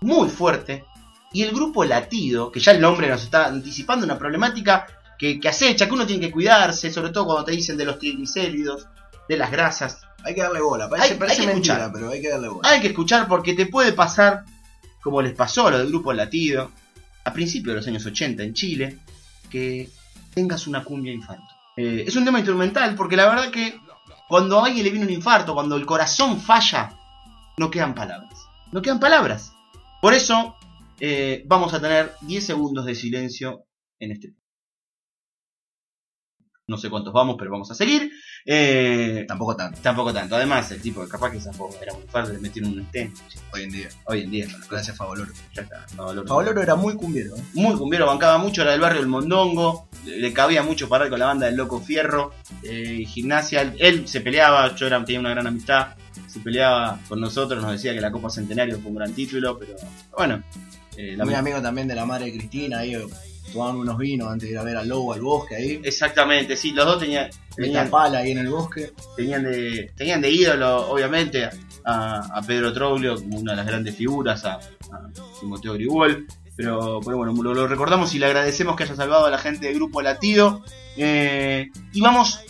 muy fuerte. Y el grupo Latido, que ya el nombre nos está anticipando una problemática que, que acecha, que uno tiene que cuidarse, sobre todo cuando te dicen de los triglicéridos, de las grasas. Hay que darle bola. Parece, Hay- parece hay mentira, escuchar. pero hay que darle bola. Hay que escuchar porque te puede pasar, como les pasó a lo del grupo Latido, a principios de los años 80 en Chile, que tengas una cumbia infarto. Eh, es un tema instrumental porque la verdad que cuando a alguien le viene un infarto, cuando el corazón falla, no quedan palabras. No quedan palabras. Por eso eh, vamos a tener 10 segundos de silencio en este. No sé cuántos vamos, pero vamos a seguir. Eh, Tampoco tanto, tampoco tanto. Además, el tipo, capaz que zafó, era muy fácil, le metieron un stem. hoy en día. Hoy en día, Gracias, Favoloro. ya está. Favaloro. Favoloro era muy cumbiero. ¿eh? Muy cumbiero, bancaba mucho, era del barrio del Mondongo, le, cabía mucho parar con la banda del Loco Fierro, eh, gimnasia, él, él se peleaba, yo era, tenía una gran amistad, se peleaba con nosotros, nos decía que la Copa Centenario fue un gran título, pero bueno, eh, la Muy amigo también de la madre de Cristina, ahí tomaban unos vinos antes de ir a ver al lobo al bosque ahí. Exactamente, sí, los dos tenían, Tenían pala ahí en el bosque. tenían, de, tenían de ídolo, obviamente, a, a Pedro Troglio como una de las grandes figuras, a, a Timoteo Grigol. Pero, pero bueno, lo, lo recordamos y le agradecemos que haya salvado a la gente del grupo Latido. Eh, y vamos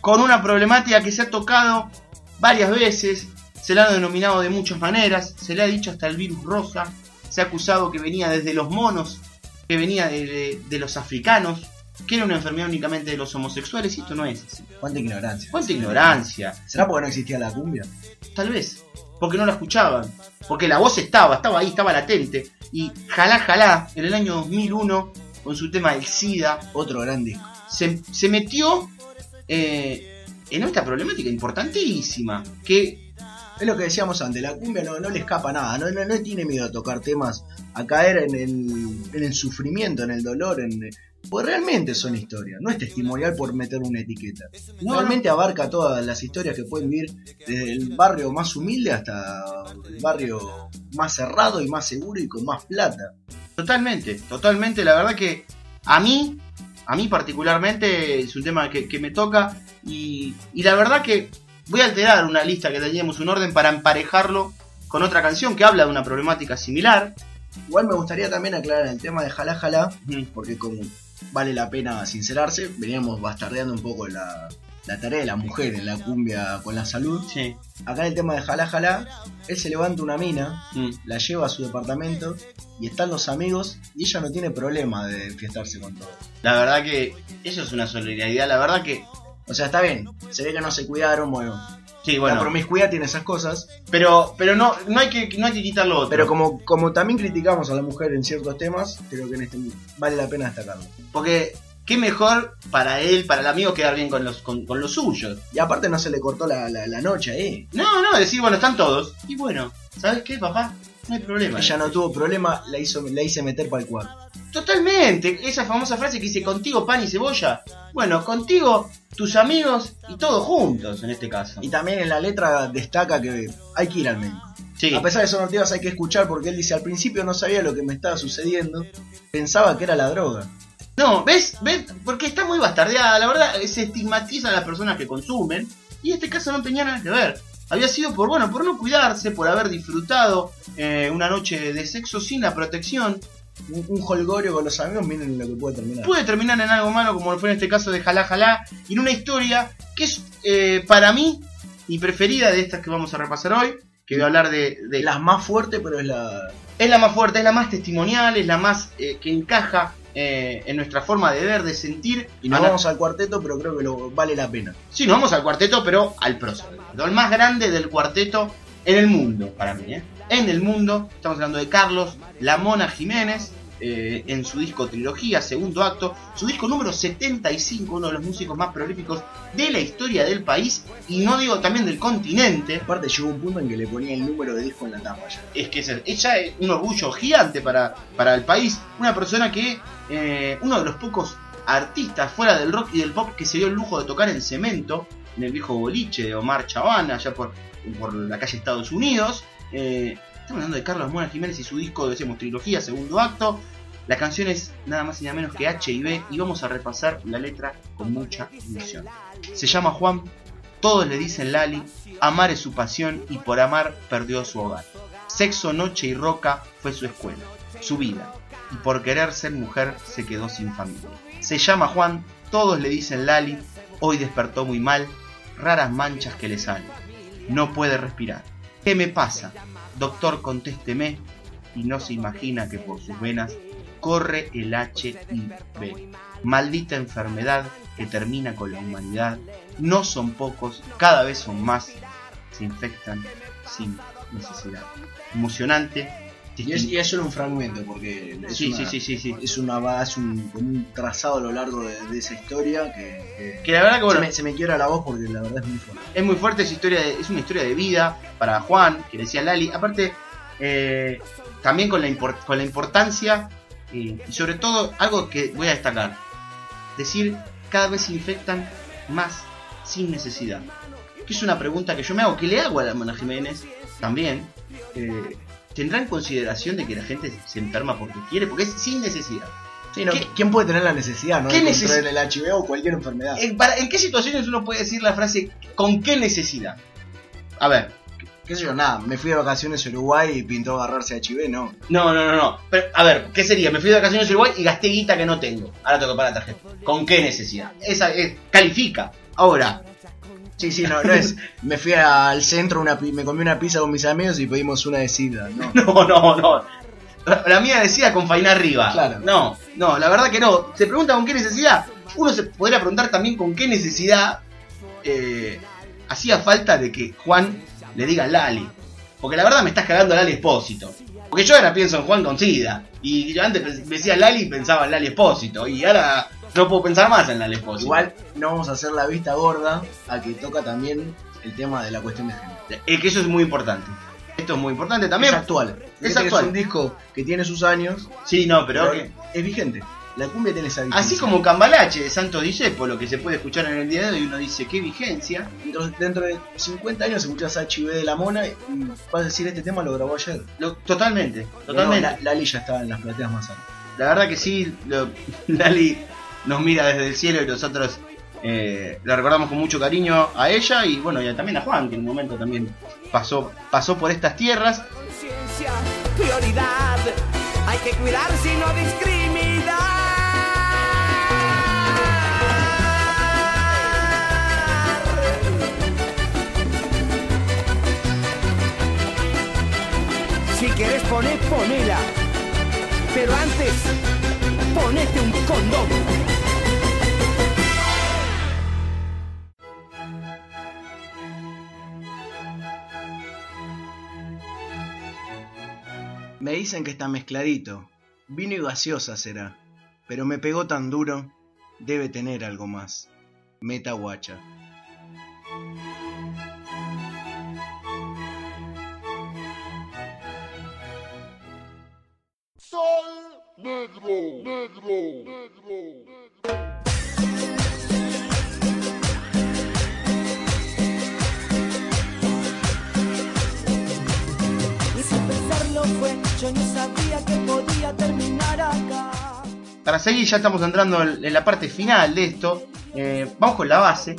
con una problemática que se ha tocado varias veces, se la ha denominado de muchas maneras, se le ha dicho hasta el virus rosa, se ha acusado que venía desde los monos, que venía de, de- de los africanos, que era una enfermedad únicamente de los homosexuales, y esto no es así. Cuánta ignorancia. Cuánta ignorancia, ¿Será porque no existía la cumbia? tal vez, porque no la escuchaban, porque la voz estaba, estaba ahí, estaba latente, y Jalá Jalá, en el año 2001, con su tema El SIDA, Otro gran disco. se, se metió eh, en esta problemática importantísima, que Es lo que decíamos antes, la cumbia no, no le escapa nada, no, no, no tiene miedo a tocar temas, a caer en el, en el sufrimiento, en el dolor, en, pues realmente son historias, no es testimonial por meter una etiqueta. Realmente abarca todas las historias que pueden vivir desde el barrio más humilde hasta el barrio más cerrado y más seguro y con más plata. Totalmente, totalmente. La verdad que a mí, a mí particularmente es un tema que, que me toca y, y la verdad que voy a alterar una lista que teníamos, un orden para emparejarlo con otra canción que habla de una problemática similar. Igual me gustaría también aclarar el tema de Jalá Jalá, porque como vale la pena sincerarse, veníamos bastardeando un poco la, la tarea de la mujer en la cumbia con la salud. Sí. Acá el tema de Jalá Jalá, él se levanta una mina, Mm. la lleva a su departamento y están los amigos y ella no tiene problema de fiestarse con todos. La verdad que eso es una solidaridad, la verdad que O sea, está bien, se ve que no se cuidaron, bueno, sí, la bueno, promiscuidad tiene esas cosas, pero pero no no hay que no hay que quitarlo otro. pero como, como también criticamos a la mujer en ciertos temas, creo que en este vale la pena destacarlo. porque qué mejor para él, para el amigo quedar bien con los con, con los suyos. Y aparte no se le cortó la, la, la noche ahí. No, no, decir, bueno, están todos. Y bueno, ¿sabes qué, papá? No hay problema. Ella no tuvo problema, la, hizo, la hice meter para el cuarto. Totalmente, esa famosa frase que dice contigo pan y cebolla. Bueno, contigo, tus amigos y todos juntos en este caso. Y también en la letra destaca que hay que ir al médico. Sí, A pesar de eso, Ortigas hay que escuchar porque él dice al principio no sabía lo que me estaba sucediendo, pensaba que era la droga. no, ¿ves? ¿ves? Porque está muy bastardeada, la verdad, se estigmatiza a las personas que consumen. Y este caso no tenía nada que ver. Había sido por, bueno, por no cuidarse, por haber disfrutado eh, una noche de sexo sin la protección. Un, un holgorio con los amigos, miren lo que puede terminar. puede terminar en algo malo, como fue en este caso de Jalá Jalá, y en una historia que es eh, para mí mi preferida de estas que vamos a repasar hoy, que voy a hablar de... de- La más fuerte, pero es la. es la más fuerte, es la más testimonial, es la más eh, que encaja eh, en nuestra forma de ver, de sentir. Y nos Ana- vamos al cuarteto, pero creo que lo vale la pena. Sí, nos vamos al cuarteto, pero al próximo. El más grande del cuarteto en el mundo, para mí. ¿eh? En el mundo, estamos hablando de Carlos La Mona Jiménez, eh, en su disco Trilogía, segundo acto, su disco número 75, uno de los músicos más prolíficos de la historia del país, y no digo también del continente. Aparte, llegó un punto en que le ponía el número de disco en la tapa ya. Es que es- ella es un orgullo gigante para, para el país, una persona que, eh, uno de los pocos artistas fuera del rock y del pop que se dio el lujo de tocar en cemento, en el viejo boliche de Omar Chaván, allá por, por la calle Estados Unidos. Eh, estamos hablando de Carlos Mona Jiménez y su disco, decíamos, trilogía, segundo acto. La canción es nada más y nada menos que H y B y vamos a repasar la letra con mucha emoción. Se llama Juan, todos le dicen Lali, amar es su pasión y por amar perdió su hogar. Sexo, noche y roca fue su escuela, su vida, y por querer ser mujer se quedó sin familia. Se llama Juan, todos le dicen Lali, hoy despertó muy mal, raras manchas que le salen. No puede respirar. ¿Qué me pasa? Doctor, contésteme. Y no se imagina que por sus venas corre el HIV. Maldita enfermedad que termina con la humanidad. No son pocos, cada vez son más. Se infectan sin necesidad. Emocionante. Y es, y es solo un fragmento, porque es, Sí, una, sí, sí, sí, sí. es una es un, un trazado a lo largo de, de esa historia que, que- Que la verdad que bueno, se, me, se me quiebra la voz porque la verdad es muy fuerte. es muy fuerte, es, historia de- es una historia de vida para Juan, que le decía Lali. Aparte, eh, también con la, import- con la importancia eh, y sobre todo algo que voy a destacar. Decir, cada vez se infectan más sin necesidad. Que es una pregunta que yo me hago, que le hago a la Mona Jiménez también. eh, ¿Tendrá en consideración de que la gente se enferma porque quiere? Porque es sin necesidad. Sí, no, ¿Qué- ¿Quién puede tener la necesidad, no? ¿Qué de contraer el HIV o cualquier enfermedad. ¿En, para- en qué situaciones uno puede decir la frase con qué necesidad? A ver, ¿Qué sé yo? Nada, me fui de vacaciones a Uruguay y pintó agarrarse HIV, no. no, no, no, no. Pero, a ver, ¿qué sería? Me fui de vacaciones a Uruguay y gasté guita que no tengo. Ahora tengo que pagar la tarjeta. ¿Con qué necesidad? Esa es, califica. Ahora, Sí, sí, no, no es. Me fui al centro, una, me comí una pizza con mis amigos y pedimos una de sidra, no. *laughs* no, no, no. La, la mía decía con faina arriba. Claro. No, no, la verdad que no. Se pregunta con qué necesidad. Uno se podría preguntar también con qué necesidad eh, hacía falta de que Juan le diga Lali. Porque la verdad me estás cagando Lali Espósito. Porque yo ahora pienso en Juan con SIDA. Y yo antes pens- decía Lali y pensaba en Lali Espósito. Y ahora no puedo pensar más en Lali Espósito. Igual no vamos a hacer la vista gorda a que toca también el tema de la cuestión de género. Es que eso es muy importante. Esto es muy importante también. Es actual. Es actual. un disco que tiene sus años, Sí, no, pero... es vigente. La cumbia tiene esa vigencia. Así como Cambalache de Santos Discépolo, lo que se puede escuchar en el día de hoy, uno dice, ¿qué vigencia? Dentro, dentro de 50 años escuchas HIV de la mona y vas a decir este tema lo grabó ayer. Lo- totalmente, No, totalmente. la, Lali ya estaba en las plateas más altas. La verdad que sí, lo- *laughs* Lali nos mira desde el cielo y nosotros eh, la recordamos con mucho cariño a ella y bueno, y también a Juan, que en un momento también pasó, pasó por estas tierras. Prioridad. Hay que cuidarse y no. Si quieres poner, ponela. Pero antes, ponete un condón. Me dicen que está mezcladito. Vino y gaseosa será. Pero me pegó tan duro. Debe tener algo más. Meta guacha. Y sin pensarlo fue, yo no sabía que podía terminar acá. Para seguir, ya estamos entrando en la parte final de esto. Eh, vamos con la base,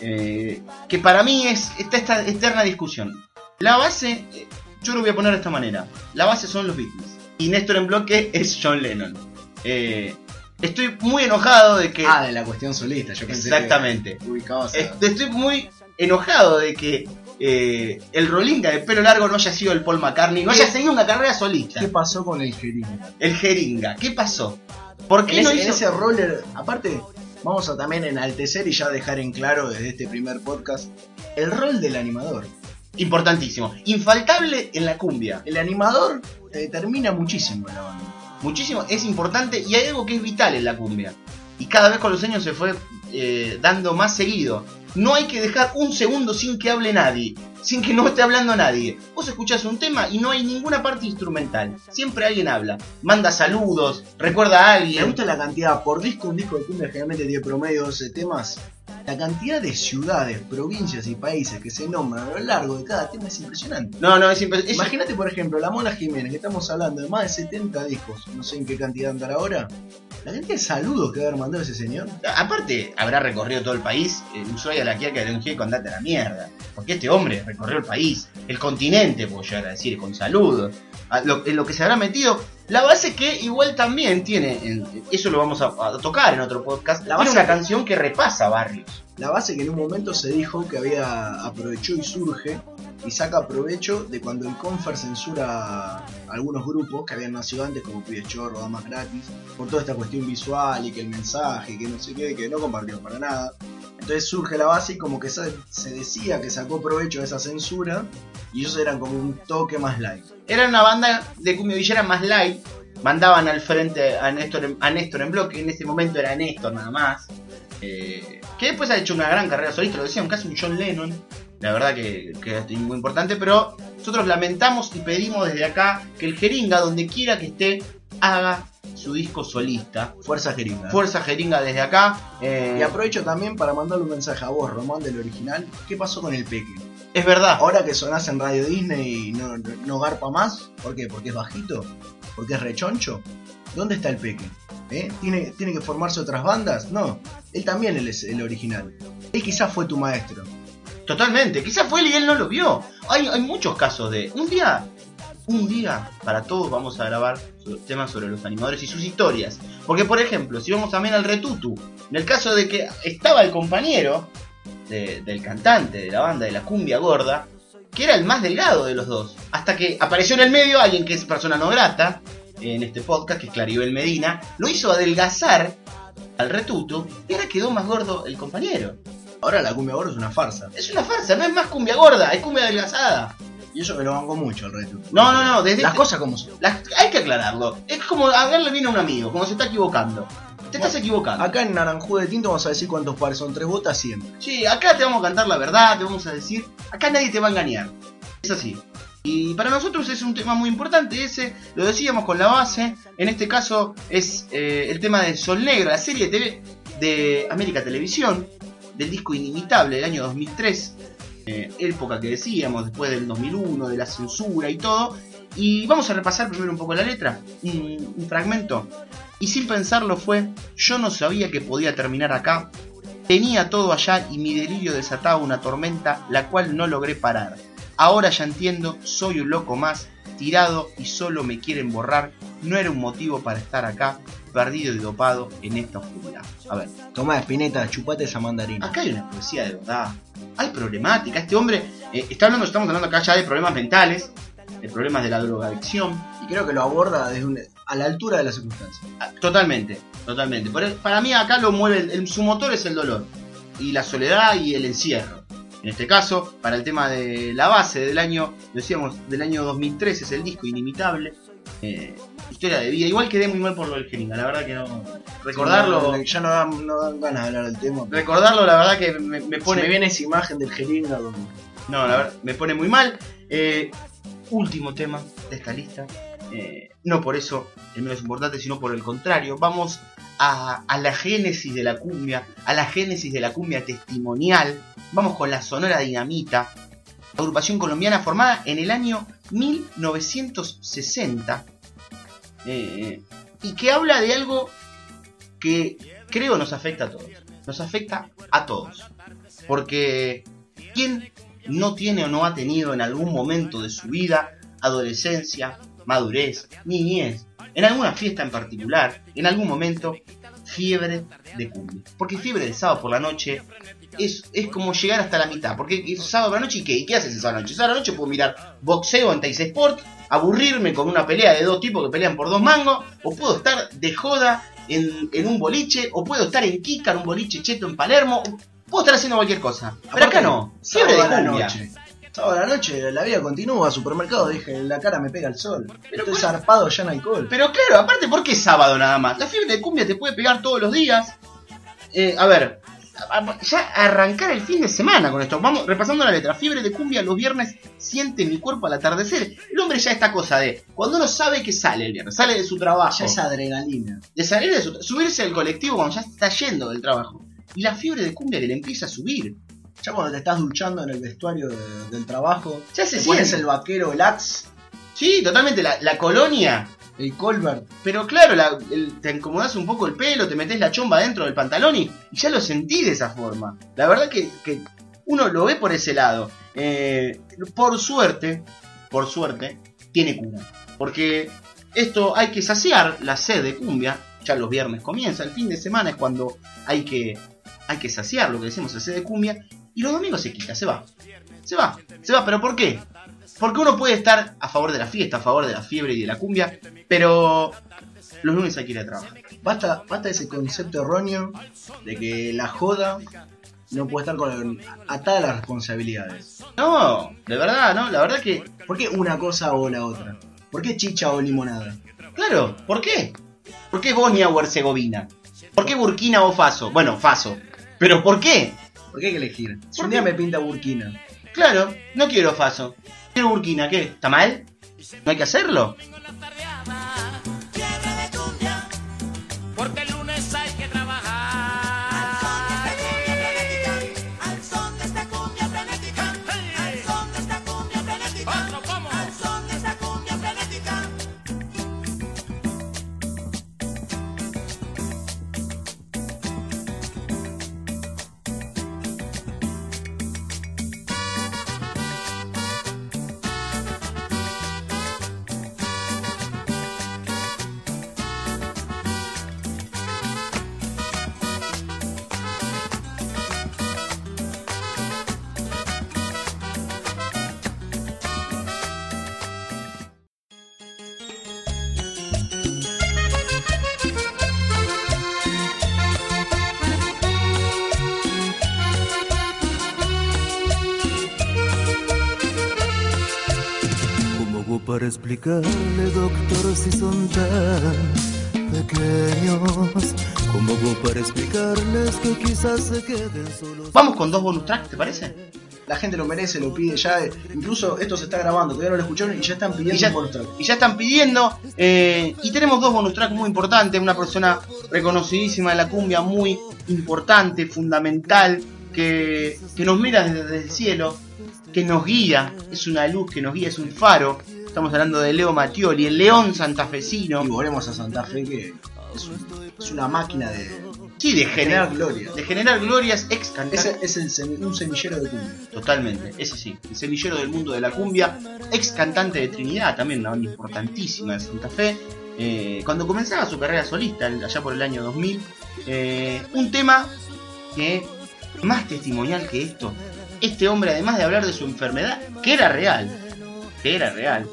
eh, que para mí es está esta eterna discusión. La base, eh, yo lo voy a poner de esta manera. La base son los Beatles. Y Néstor en bloque *laughs* es John Lennon. Eh, estoy muy enojado de que... Ah, de la cuestión solista. Yo pensé Exactamente. que Este, Estoy muy enojado de que eh, el Rolinga de pelo largo no haya sido el Paul McCartney, no haya seguido una carrera solista. ¿Qué pasó con el jeringa? El Jeringa, ¿qué pasó? ¿Por qué En no ese, hizo- ese roller, aparte, vamos a también enaltecer y ya dejar en claro desde este primer podcast el rol del animador. Importantísimo. Infaltable en la cumbia. El animador te determina muchísimo en la banda. Muchísimo, es importante y hay algo que es vital en la cumbia. Y cada vez con los años se fue eh, dando más seguido. No hay que dejar un segundo sin que hable nadie, sin que no esté hablando nadie. Vos escuchás un tema y no hay ninguna parte instrumental. Siempre alguien habla, manda saludos, recuerda a Me alguien. gusta la cantidad, por disco, un disco de cumbia generalmente tiene promedio de 12 temas. La cantidad de ciudades, provincias y países que se nombran a lo largo de cada tema es impresionante. No, no, es, es- Imagínate, por ejemplo, la Mona Jiménez, que estamos hablando de más de 70 discos, no sé en qué cantidad andará ahora. La cantidad de saludos que debe haber mandado ese señor. Aparte, habrá recorrido todo el país. Ushuaia, la quiaca de Longier, condate a la mierda. Porque este hombre recorrió el país, el continente, puedo llegar a decir, con saludos. A lo- en lo que se habrá metido. La base que igual también tiene, en- eso lo vamos a, a tocar en otro podcast, La tiene base una que- canción que repasa barrios. La base que en un momento se dijo que había aprovechó y surge y saca provecho de cuando el Confer censura a algunos grupos que habían nacido antes como Pibes Chorro, Damas Gratis, por toda esta cuestión visual y que el mensaje, que no sé qué, que no compartió para nada. Entonces surge la base y como que se, decía que sacó provecho de esa censura y ellos eran como un toque más light. Era una banda de cumbia villera más light. Mandaban al frente a Néstor, a en bloque, en ese momento era Néstor nada más. Eh, que después ha hecho una gran carrera solista, lo decían, casi un John Lennon. La verdad que, que es muy importante, pero nosotros lamentamos y pedimos desde acá que el Jeringa, donde quiera que esté, haga su disco solista. Fuerza Jeringa. Fuerza Jeringa desde acá. eh, Y aprovecho también para mandarle un mensaje a vos, Román, del original. ¿Qué pasó con el Peque? es verdad. Ahora que sonás en Radio Disney y no, no garpa más, ¿por qué? ¿Porque es bajito? ¿Porque es rechoncho? ¿Dónde está el peque? ¿Eh? ¿Tiene, ¿Tiene que formarse otras bandas? No, él también él es el original. Él quizás fue tu maestro. Totalmente, quizás fue él y él no lo vio. Hay, hay muchos casos de. Un día, un día, para todos vamos a grabar temas sobre los animadores y sus historias. Porque, por ejemplo, si vamos también al retutu, en el caso de que estaba el compañero de- del cantante de la banda de la cumbia gorda, que era el más delgado de los dos. Hasta que apareció en el medio alguien que es persona no grata en este podcast, que es Claribel Medina, lo hizo adelgazar al retutu y ahora quedó más gordo el compañero. Ahora la cumbia gorda es una farsa. Es una farsa, no es más cumbia gorda, es cumbia adelgazada. Y eso me lo banco mucho el reto. No, no, no, desde Las cosas como son. las- hay que aclararlo. Es como hablarle bien a un amigo, como se está equivocando. Te estás equivocando. Acá en Naranjú de Tinto vamos a decir cuántos pares son tres botas siempre. Sí, acá te vamos a cantar la verdad, te vamos a decir. Acá nadie te va a engañar. Es así. Y para nosotros es un tema muy importante ese, lo decíamos con la base. En este caso es eh, el tema de Sol Negro, la serie de TV de América Televisión, del disco Inimitable del año 2003. Eh, época que decíamos, después del 2001, de la censura y todo. Y vamos a repasar primero un poco la letra, un, un fragmento. Y sin pensarlo fue, yo no sabía que podía terminar acá. Tenía todo allá y mi delirio desataba una tormenta la cual no logré parar. Ahora ya entiendo, soy un loco más, tirado y solo me quieren borrar. No era un motivo para estar acá, perdido y dopado en esta oscuridad. A ver, Tomá, Espineta, chupate esa mandarina. acá hay una poesía de verdad. Hay problemática. Este hombre eh, está hablando, estamos hablando acá ya de problemas mentales, de problemas de la drogadicción. Y creo que lo aborda desde un- a la altura de las circunstancias. Ah, Totalmente, totalmente. Por el- para mí acá lo mueve, el- el- su motor es el dolor. Y la soledad y el encierro. En este caso, para el tema de la base del año, decíamos, del año 2003 es el disco Inimitable. Eh, historia de vida. Igual quedé muy mal por lo del Jeringa, la verdad que no. Recordarlo, Ya no dan, no dan ganas de hablar del tema. pero recordarlo la verdad que me, pone... me viene esa imagen del jeringa donde No, la verdad, me pone muy mal. Eh, último tema de esta lista. Eh, no por eso el menos importante, sino por el contrario. Vamos a, a la génesis de la cumbia, a la génesis de la cumbia testimonial. Vamos con la Sonora Dinamita, agrupación colombiana formada en el año 1960. Y que habla de algo que creo nos afecta a todos. Nos afecta a todos. Porque ¿quién no tiene o no ha tenido en algún momento de su vida, adolescencia, madurez, niñez, en alguna fiesta en particular, en algún momento, fiebre de cumbia? Porque fiebre de sábado por la noche es, es como llegar hasta la mitad. Porque es sábado por la noche y qué? ¿Y qué haces el sábado noche? Sábado la noche puedo mirar boxeo en Teis Sport, aburrirme con una pelea de dos tipos que pelean por dos mangos, o puedo estar de joda en, en un boliche, o puedo estar en Kika en un boliche cheto en Palermo, puedo estar haciendo cualquier cosa. Pero acá no, fiebre de la noche. Sábado a la noche, la vida continúa, supermercado, dije, la cara me pega el sol. Pero Estoy zarpado ya en alcohol. Pero claro, aparte, ¿por qué sábado nada más? La fiebre de cumbia te puede pegar todos los días. Eh, a ver, ya arrancar el fin de semana con esto. Vamos repasando la letra. Fiebre de cumbia los viernes siente mi cuerpo al atardecer. El hombre ya esta cosa de cuando uno sabe que sale el viernes, sale de su trabajo, Ya es adrenalina. de salir de su, subirse al colectivo cuando ya está yendo del trabajo. Y la fiebre de cumbia que le empieza a subir. Ya cuando te estás duchando en el vestuario de- del trabajo, Ya se siente. el vaquero, el axe, Sí, totalmente. La, la colonia el colbert. Pero claro, la- te incomodás un poco el pelo, te metes la chomba dentro del pantalón y, y ya lo sentí de esa forma. La verdad que, que uno lo ve por ese lado. Eh, por suerte, por suerte, tiene cuna. Porque esto hay que saciar la sed de cumbia. Ya los viernes comienza, el fin de semana es cuando hay que, hay que saciar lo que decimos, la sed de cumbia. Y los domingos se quita, se va. Se va, se va, pero ¿por qué? Porque uno puede estar a favor de la fiesta, a favor de la fiebre y de la cumbia, pero los lunes hay que ir a trabajar. Basta, basta ese concepto erróneo de que la joda no puede estar con, atada a las responsabilidades. No, de verdad, ¿no? La verdad que, ¿Por qué una cosa o la otra? ¿Por qué chicha o limonada? claro, ¿por qué? ¿Por qué Bosnia o Herzegovina? ¿Por qué Burkina o Faso? Bueno, Faso. ¿Pero por qué? ¿Por qué hay que elegir? Si ¿Por un día me pinta Burkina, Claro, no quiero Faso. Burkina, ¿qué? ¿Está mal? ¿No hay que hacerlo? Para explicarle, doctor, si son tan pequeños? ¿Cómo hago para explicarles que quizás se queden solos? Vamos con dos bonus tracks, ¿te parece? La gente lo merece, lo pide ya. Incluso esto se está grabando, todavía no lo escucharon y ya están pidiendo Y ya- un bonus track. Y ya están pidiendo. eh, y tenemos dos bonus tracks muy importantes. Una persona reconocidísima de la cumbia, muy importante, fundamental, que, que nos mira desde el cielo, que nos guía. Es una luz que nos guía, es un faro. Estamos hablando de Leo Mattioli, el león santafesino. Y volvemos a Santa Fe, que es, un- es una máquina de, Sí, de generar generar, gloria. de generar glorias ex cantante. Es, es el un semillero de cumbia. Totalmente, ese sí, el semillero del mundo de la cumbia, ex cantante de Trinidad, también una banda importantísima de Santa Fe. Eh, cuando comenzaba su carrera solista, allá por el año 2000, eh, un tema que más testimonial que esto, este hombre, además de hablar de su enfermedad, que era real, que era real,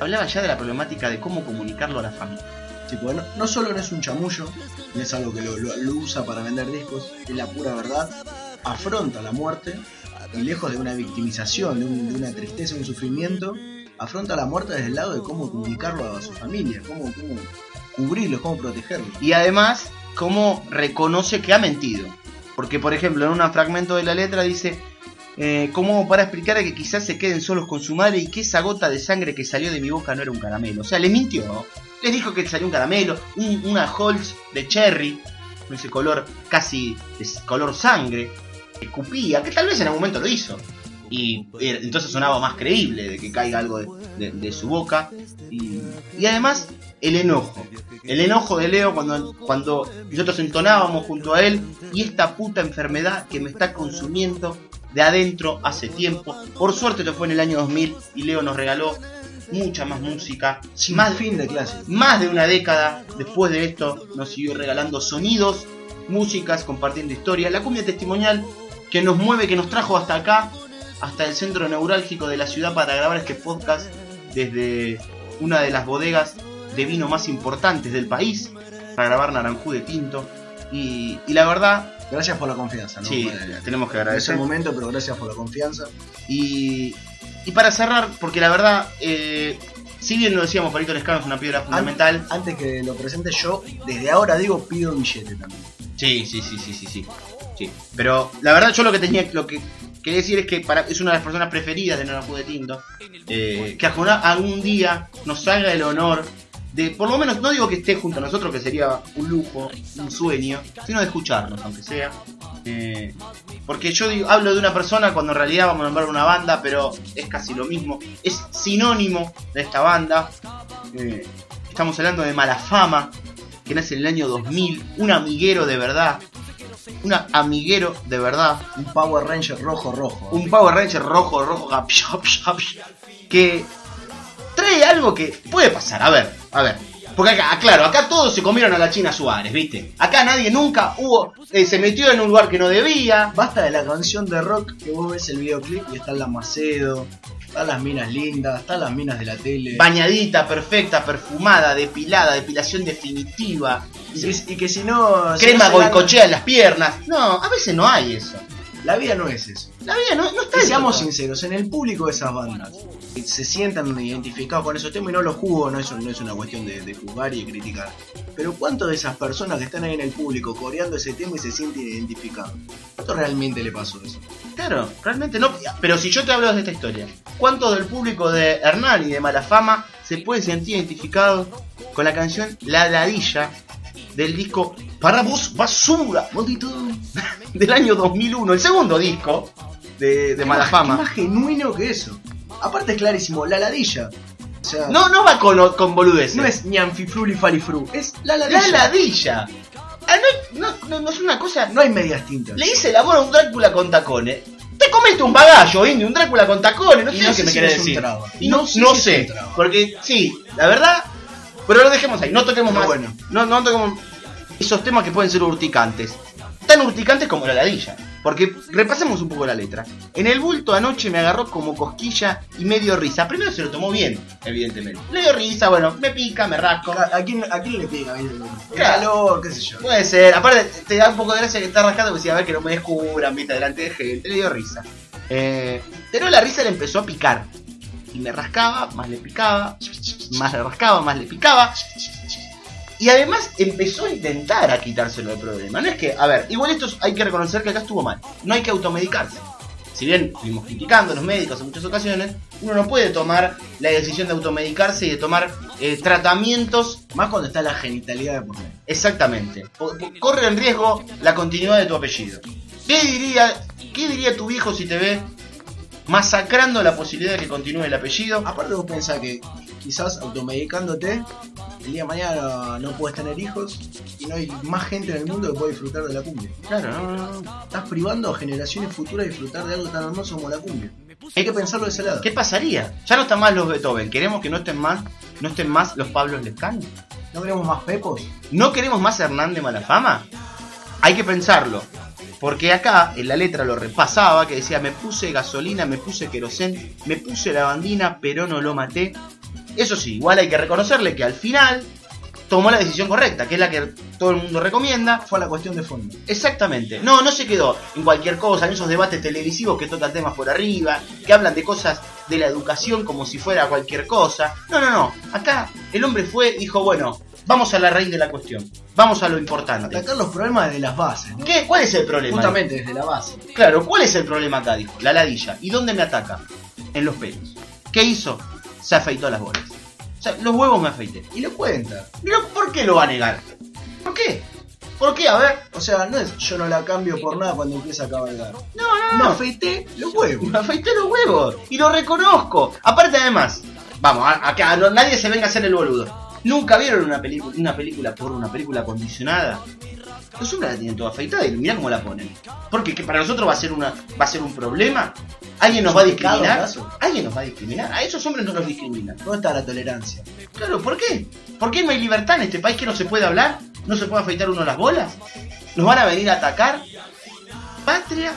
hablaba ya de la problemática de cómo comunicarlo a la familia. Tipo, no, no solo no es un chamullo, no es algo que lo, lo- lo usa para vender discos, es la pura verdad, afronta la muerte y lejos de una victimización, de, un- de una tristeza, un sufrimiento, afronta la muerte desde el lado de cómo comunicarlo a su familia, cómo, cómo cubrirlo, cómo protegerlo. Y además, cómo reconoce que ha mentido. Porque, por ejemplo, en un fragmento de la letra dice, eh, como para explicar que quizás se queden solos con su madre y que esa gota de sangre que salió de mi boca no era un caramelo. O sea, les mintió. Les dijo que salió un caramelo, un- una Halls de cherry, con ese color casi de color sangre, que escupía, que tal vez en algún momento lo hizo. Y entonces sonaba más creíble de que caiga algo de su boca. Y, y además, el enojo. El enojo de Leo cuando, cuando nosotros entonábamos junto a él y esta puta enfermedad que me está consumiendo de adentro hace tiempo. Por suerte esto fue en el año 2000 y Leo nos regaló mucha más música. Sin más, fin de clase. más de una década después de esto nos siguió regalando sonidos, músicas, compartiendo historias. La cumbia testimonial que nos mueve, que nos trajo hasta acá, hasta el centro neurálgico de la ciudad para grabar este podcast desde una de las bodegas de vino más importantes del país, para grabar Naranjú de Tinto. Y, y la verdad, Gracias por la confianza, ¿no? sí, Bueno, tenemos que en ese agradecer. momento, pero gracias por la confianza. Y, y para cerrar, porque la verdad, eh, si bien lo decíamos, Palito Lescano es una piedra fundamental. Antes que lo presente yo, desde ahora digo, pido billete también. Sí, sí, sí, sí, sí, sí. sí. Pero la verdad yo lo que tenía, lo que quería decir es que para, es una de las personas preferidas de de Tinto. eh, que algún día nos haga el honor de, por lo menos, no digo que esté junto a nosotros, que sería un lujo, un sueño, sino de escucharnos, aunque sea. Eh, porque yo digo, hablo de una persona cuando en realidad vamos a nombrar una banda, pero es casi lo mismo. Es sinónimo de esta banda. Eh, estamos hablando de Malafama, que nace en el año 2000, un amiguero de verdad, un amiguero de verdad, Un Power Ranger rojo, rojo. un Power Ranger rojo, rojo, que trae algo que puede pasar, a ver, a ver. Porque acá, claro, acá todos se comieron a la China Suárez, ¿viste? Acá nadie nunca hubo, eh, se metió en un lugar que no debía. Basta de la canción de rock que vos ves el videoclip y está la Macedo, están las minas lindas, están las minas de la tele. Bañadita, perfecta, perfumada, depilada, depilación definitiva, y, que, y que si no. si crema no se gana- goicochea en las piernas. No, a veces no hay eso. La vida no es eso. La vida no, no está Y seamos eso. sinceros, en el público de esas bandas se sientan identificados con esos temas y no los juzgo, no es, no es una cuestión de, de juzgar y de criticar. Pero ¿cuántas de esas personas que están ahí en el público coreando ese tema y se sienten identificados? ¿Cuánto realmente le pasó eso? Claro, realmente no. Pero si yo te hablo de esta historia, ¿cuántos del público de Hernán y de Malafama se puede sentir identificado con la canción La Ladilla del disco Para vos basura, maldito, *laughs* del año 2001, el segundo disco de, de ¿Qué Malafama? más genuino que eso? Aparte es clarísimo, la ladilla. O sea, No, no va con, con boludeces. no es ñanfifluli farifru, es la ladilla. La Ladilla. Ah, no, no, no, no es una cosa... No hay medias tintas. Le hice el amor a un Drácula con tacones. Te comiste un bagallo, indio, un Drácula con tacones, no Y sé no sé me querés decir. Y no, No sé si porque sí, la verdad, pero lo dejemos ahí, no toquemos Pero más. bueno. No, no toquemos esos temas que pueden ser urticantes. Tan urticantes como la ladilla. Porque repasemos un poco la letra. En el bulto anoche me agarró como cosquilla y me dio risa. Primero se lo tomó bien, evidentemente. Le dio risa, bueno, me pica, me rasco. ¿A, a quién, ¿A quién le pega? El Claro. calor, qué sé yo. Puede ser, aparte te da un poco de gracia que está rascando porque si a ver que no me descubran, viste, delante de gente, le dio risa. Eh, pero la risa le empezó a picar. Y me rascaba, más le picaba, más le rascaba, más le picaba. Y además empezó a intentar a quitárselo del problema. No es que, a ver, igual esto es- hay que reconocer que acá estuvo mal. No hay que automedicarse. Si bien fuimos criticando a los médicos en muchas ocasiones, uno no puede tomar la decisión de automedicarse y de tomar eh, tratamientos Más cuando está la genitalidad de por medio. Exactamente. Corre en riesgo la continuidad de tu apellido. ¿Qué diría, ¿Qué diría tu viejo si te ve masacrando la posibilidad de que continúe el apellido? Aparte vos pensás que quizás automedicándote, el día de mañana no puedes tener hijos y no hay más gente en el mundo que pueda disfrutar de la cumbia. Claro, no, no. Estás privando a generaciones futuras de disfrutar de algo tan hermoso como la cumbia. Hay que pensarlo de ese lado. ¿Qué pasaría? Ya no están más los Beethoven. Queremos que no estén más, no estén más los Pablos Lescano. ¿No queremos más pepos? ¿No queremos más Hernán de Malafama? Hay que pensarlo. Porque acá en la letra lo repasaba que decía me puse gasolina, me puse querosén, me puse lavandina, pero no lo maté. Eso sí, igual hay que reconocerle que al final tomó la decisión correcta, que es la que todo el mundo recomienda. Fue la cuestión de fondo. Exactamente. No, no se quedó en cualquier cosa, en esos debates televisivos que tocan temas por arriba, que hablan de cosas de la educación como si fuera cualquier cosa. No, no, no. Acá el hombre fue dijo, bueno, vamos a la raíz de la cuestión. Vamos a lo importante. Atacar los problemas desde las bases. ¿no? ¿Qué? ¿Cuál es el problema? Justamente desde la base. Claro, ¿cuál es el problema acá? Dijo, la ladilla. ¿Y dónde me ataca? En los pelos. ¿Qué hizo? Se afeitó las bolas. O sea, los huevos me afeité. Y lo cuenta. Pero ¿por qué lo va a negar? ¿Por qué? ¿Por qué? A ver. O sea, no es yo no la cambio por nada cuando empieza a cabalgar. No, no, Me no. afeité los huevos. Me afeité los huevos. Y lo reconozco. Aparte, además, vamos, a- acá nadie se venga a hacer el boludo. ¿Nunca vieron una película, una película por una película acondicionada? Los hombres la tienen toda afeitada y mirá cómo la ponen. Porque que para nosotros va a ser una, va a ser un problema. ¿Alguien nos va a ¿Pecado, discriminar? ¿Alguien nos va a discriminar? A esos hombres no los discriminan. ¿Dónde está la tolerancia? Claro, ¿por qué? ¿Por qué no hay libertad en este país que no se puede hablar? ¿No se puede afeitar uno las bolas? ¿Nos van a venir a atacar? ¿Patria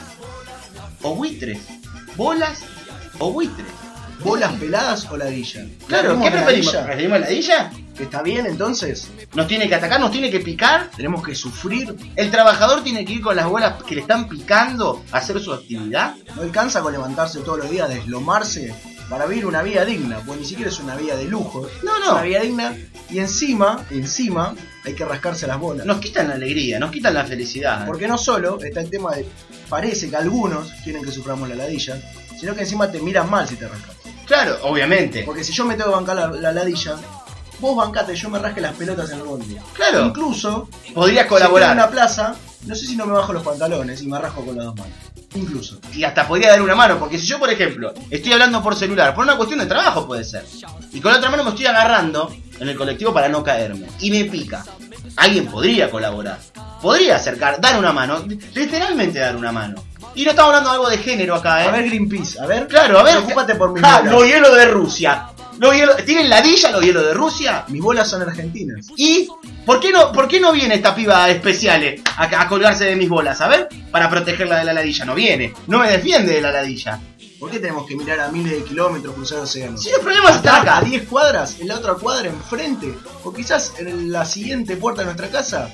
o buitres? ¿Bolas o buitres? ¿Bolas peladas o ladilla? Claro, ¿qué preferimos? ¿Preferimos ladilla? ¿Que está bien entonces? ¿Nos tiene que atacar? ¿Nos tiene que picar? ¿Tenemos que sufrir? ¿El trabajador tiene que ir con las bolas que le están picando a hacer su actividad? ¿No alcanza con levantarse todos los días, deslomarse para vivir una vida digna? Pues ni siquiera es una vida de lujo. No, Es no. una vida digna y encima, encima, hay que rascarse las bolas. Nos quitan la alegría, nos quitan la felicidad. Porque no solo está el tema de. Parece que algunos quieren que suframos la ladilla, sino que encima te miran mal si te rascas. Claro, obviamente. Porque si yo me tengo que bancar la, la ladilla, vos bancate, yo me rasque las pelotas en el bondi. Claro. Incluso, Podrías si estoy en colaborar. una plaza, no sé si no me bajo los pantalones y me rasco con las dos manos. Incluso. y hasta podría dar una mano, porque si yo, por ejemplo, estoy hablando por celular, por una cuestión de trabajo puede ser, y con la otra mano me estoy agarrando en el colectivo para no caerme, y me pica, alguien podría colaborar, podría acercar, dar una mano, literalmente dar una mano. Y no estamos hablando de algo de género acá, ¿eh? A ver, Greenpeace, a ver. claro, a ver. Preocúpate por Ja, bolas. Los hielos de Rusia. Los hielos- ¿Tienen ladilla los hielos de Rusia? Mis bolas son argentinas. ¿Y por qué no, por qué no viene esta piba especial a, a colgarse de mis bolas? A ver, para protegerla de la ladilla. No viene, no me defiende de la ladilla. ¿Por qué tenemos que mirar a miles de kilómetros cruzar océanos? Si los problemas están Acá, a acá. 10 cuadras, en la otra cuadra, enfrente, o quizás en la siguiente puerta de nuestra casa,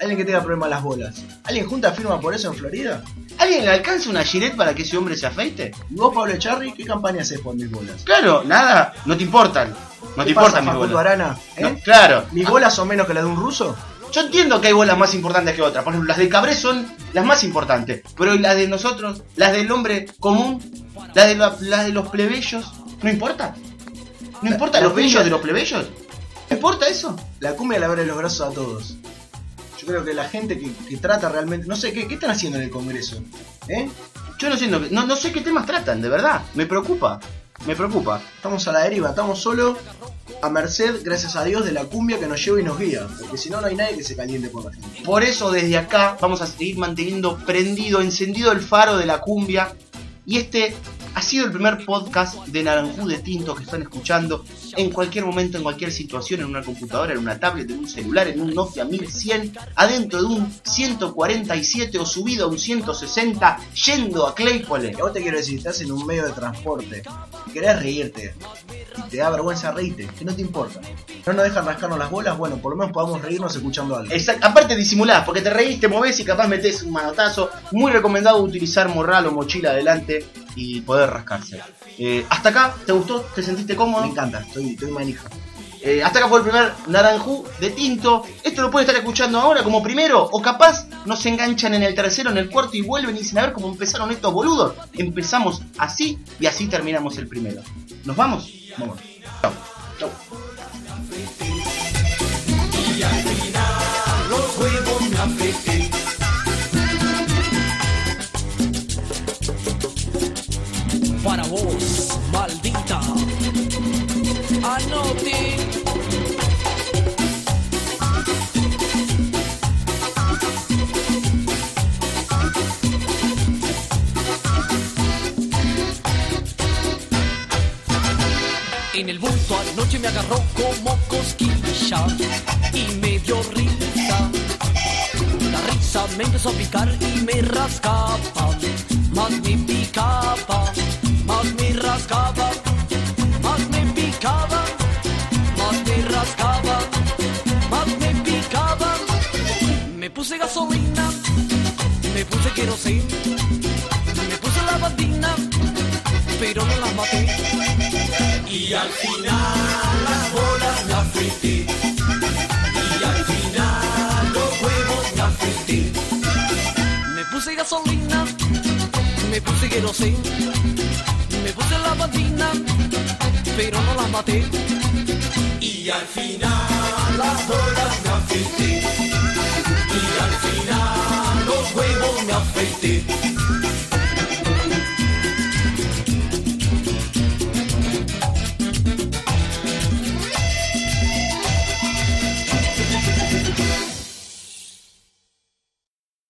alguien que tenga problemas las bolas. ¿Alguien junta firma por eso en Florida? ¿Alguien le alcanza una gilet para que ese hombre se afeite? ¿Y vos, Pablo Echarri, qué campaña haces por mis bolas? Claro, nada, no te importan. No te ¿Qué importan mis bolas. Arana? ¿Eh? No, claro. ¿Mis bolas son menos que las de un ruso? Yo entiendo que hay bolas más importantes que otras. Por ejemplo, las de Cabré son las más importantes. Pero ¿y las de nosotros? ¿Las del hombre común? ¿Las de, la- las de los plebeyos? ¿No importa? ¿No La- importa la los bellos de los plebeyos? ¿No importa eso? La cumbia le abre los brazos a todos. Yo creo que la gente que, que trata realmente... No sé, ¿qué, ¿qué están haciendo en el Congreso? ¿Eh? Yo no, siento no, no sé qué temas tratan, de verdad. Me preocupa. Me preocupa. Estamos a la deriva, estamos solo a merced, gracias a Dios, de la cumbia que nos lleva y nos guía. Porque si no, no hay nadie que se caliente por la gente. Por eso desde acá vamos a seguir manteniendo prendido, encendido el faro de la cumbia. Y este ha sido el primer podcast de Naranjú de Tinto que están escuchando en cualquier momento, en cualquier situación, en una computadora, en una tablet, en un celular, en un Nokia 1100, adentro de un 147 o subido a un 160, yendo a Claypole. A vos te quiero decir, estás en un medio de transporte querés reírte y te da vergüenza reírte, que no te importa. No nos dejan rascarnos las bolas, bueno, por lo menos podamos reírnos escuchando algo. Exact- aparte disimulás, porque te reís, te movés y capaz metés un manotazo. Muy recomendado utilizar morral o mochila adelante y poder rascarse. Eh, hasta acá, ¿te gustó? ¿Te sentiste cómodo? Me encanta, estoy, estoy manija. Eh, hasta acá fue el primer Naranjú de Tinto. Esto lo pueden estar escuchando ahora como primero, o capaz no se enganchan en el tercero, en el cuarto y vuelven y dicen a ver cómo empezaron estos boludos. Empezamos así y así terminamos el primero. ¿Nos vamos? Vamos. Chau. Chau. Los huevos me afeité. Para En el bulto anoche me agarró como cosquilla y me dio risa. La risa me empezó a picar y me rascaba, más me picaba, más me rascaba, más me picaba, más me rascaba, más me picaba. Me puse gasolina, me puse queroseno, me puse lavandina, pero no las maté. Y al final las bolas me afeité. Y al final los huevos me afeité. Me puse gasolina, me puse queroseno, me puse lavandina, pero no las maté. Y al final las bolas me afeité. Y al final los huevos me afeité.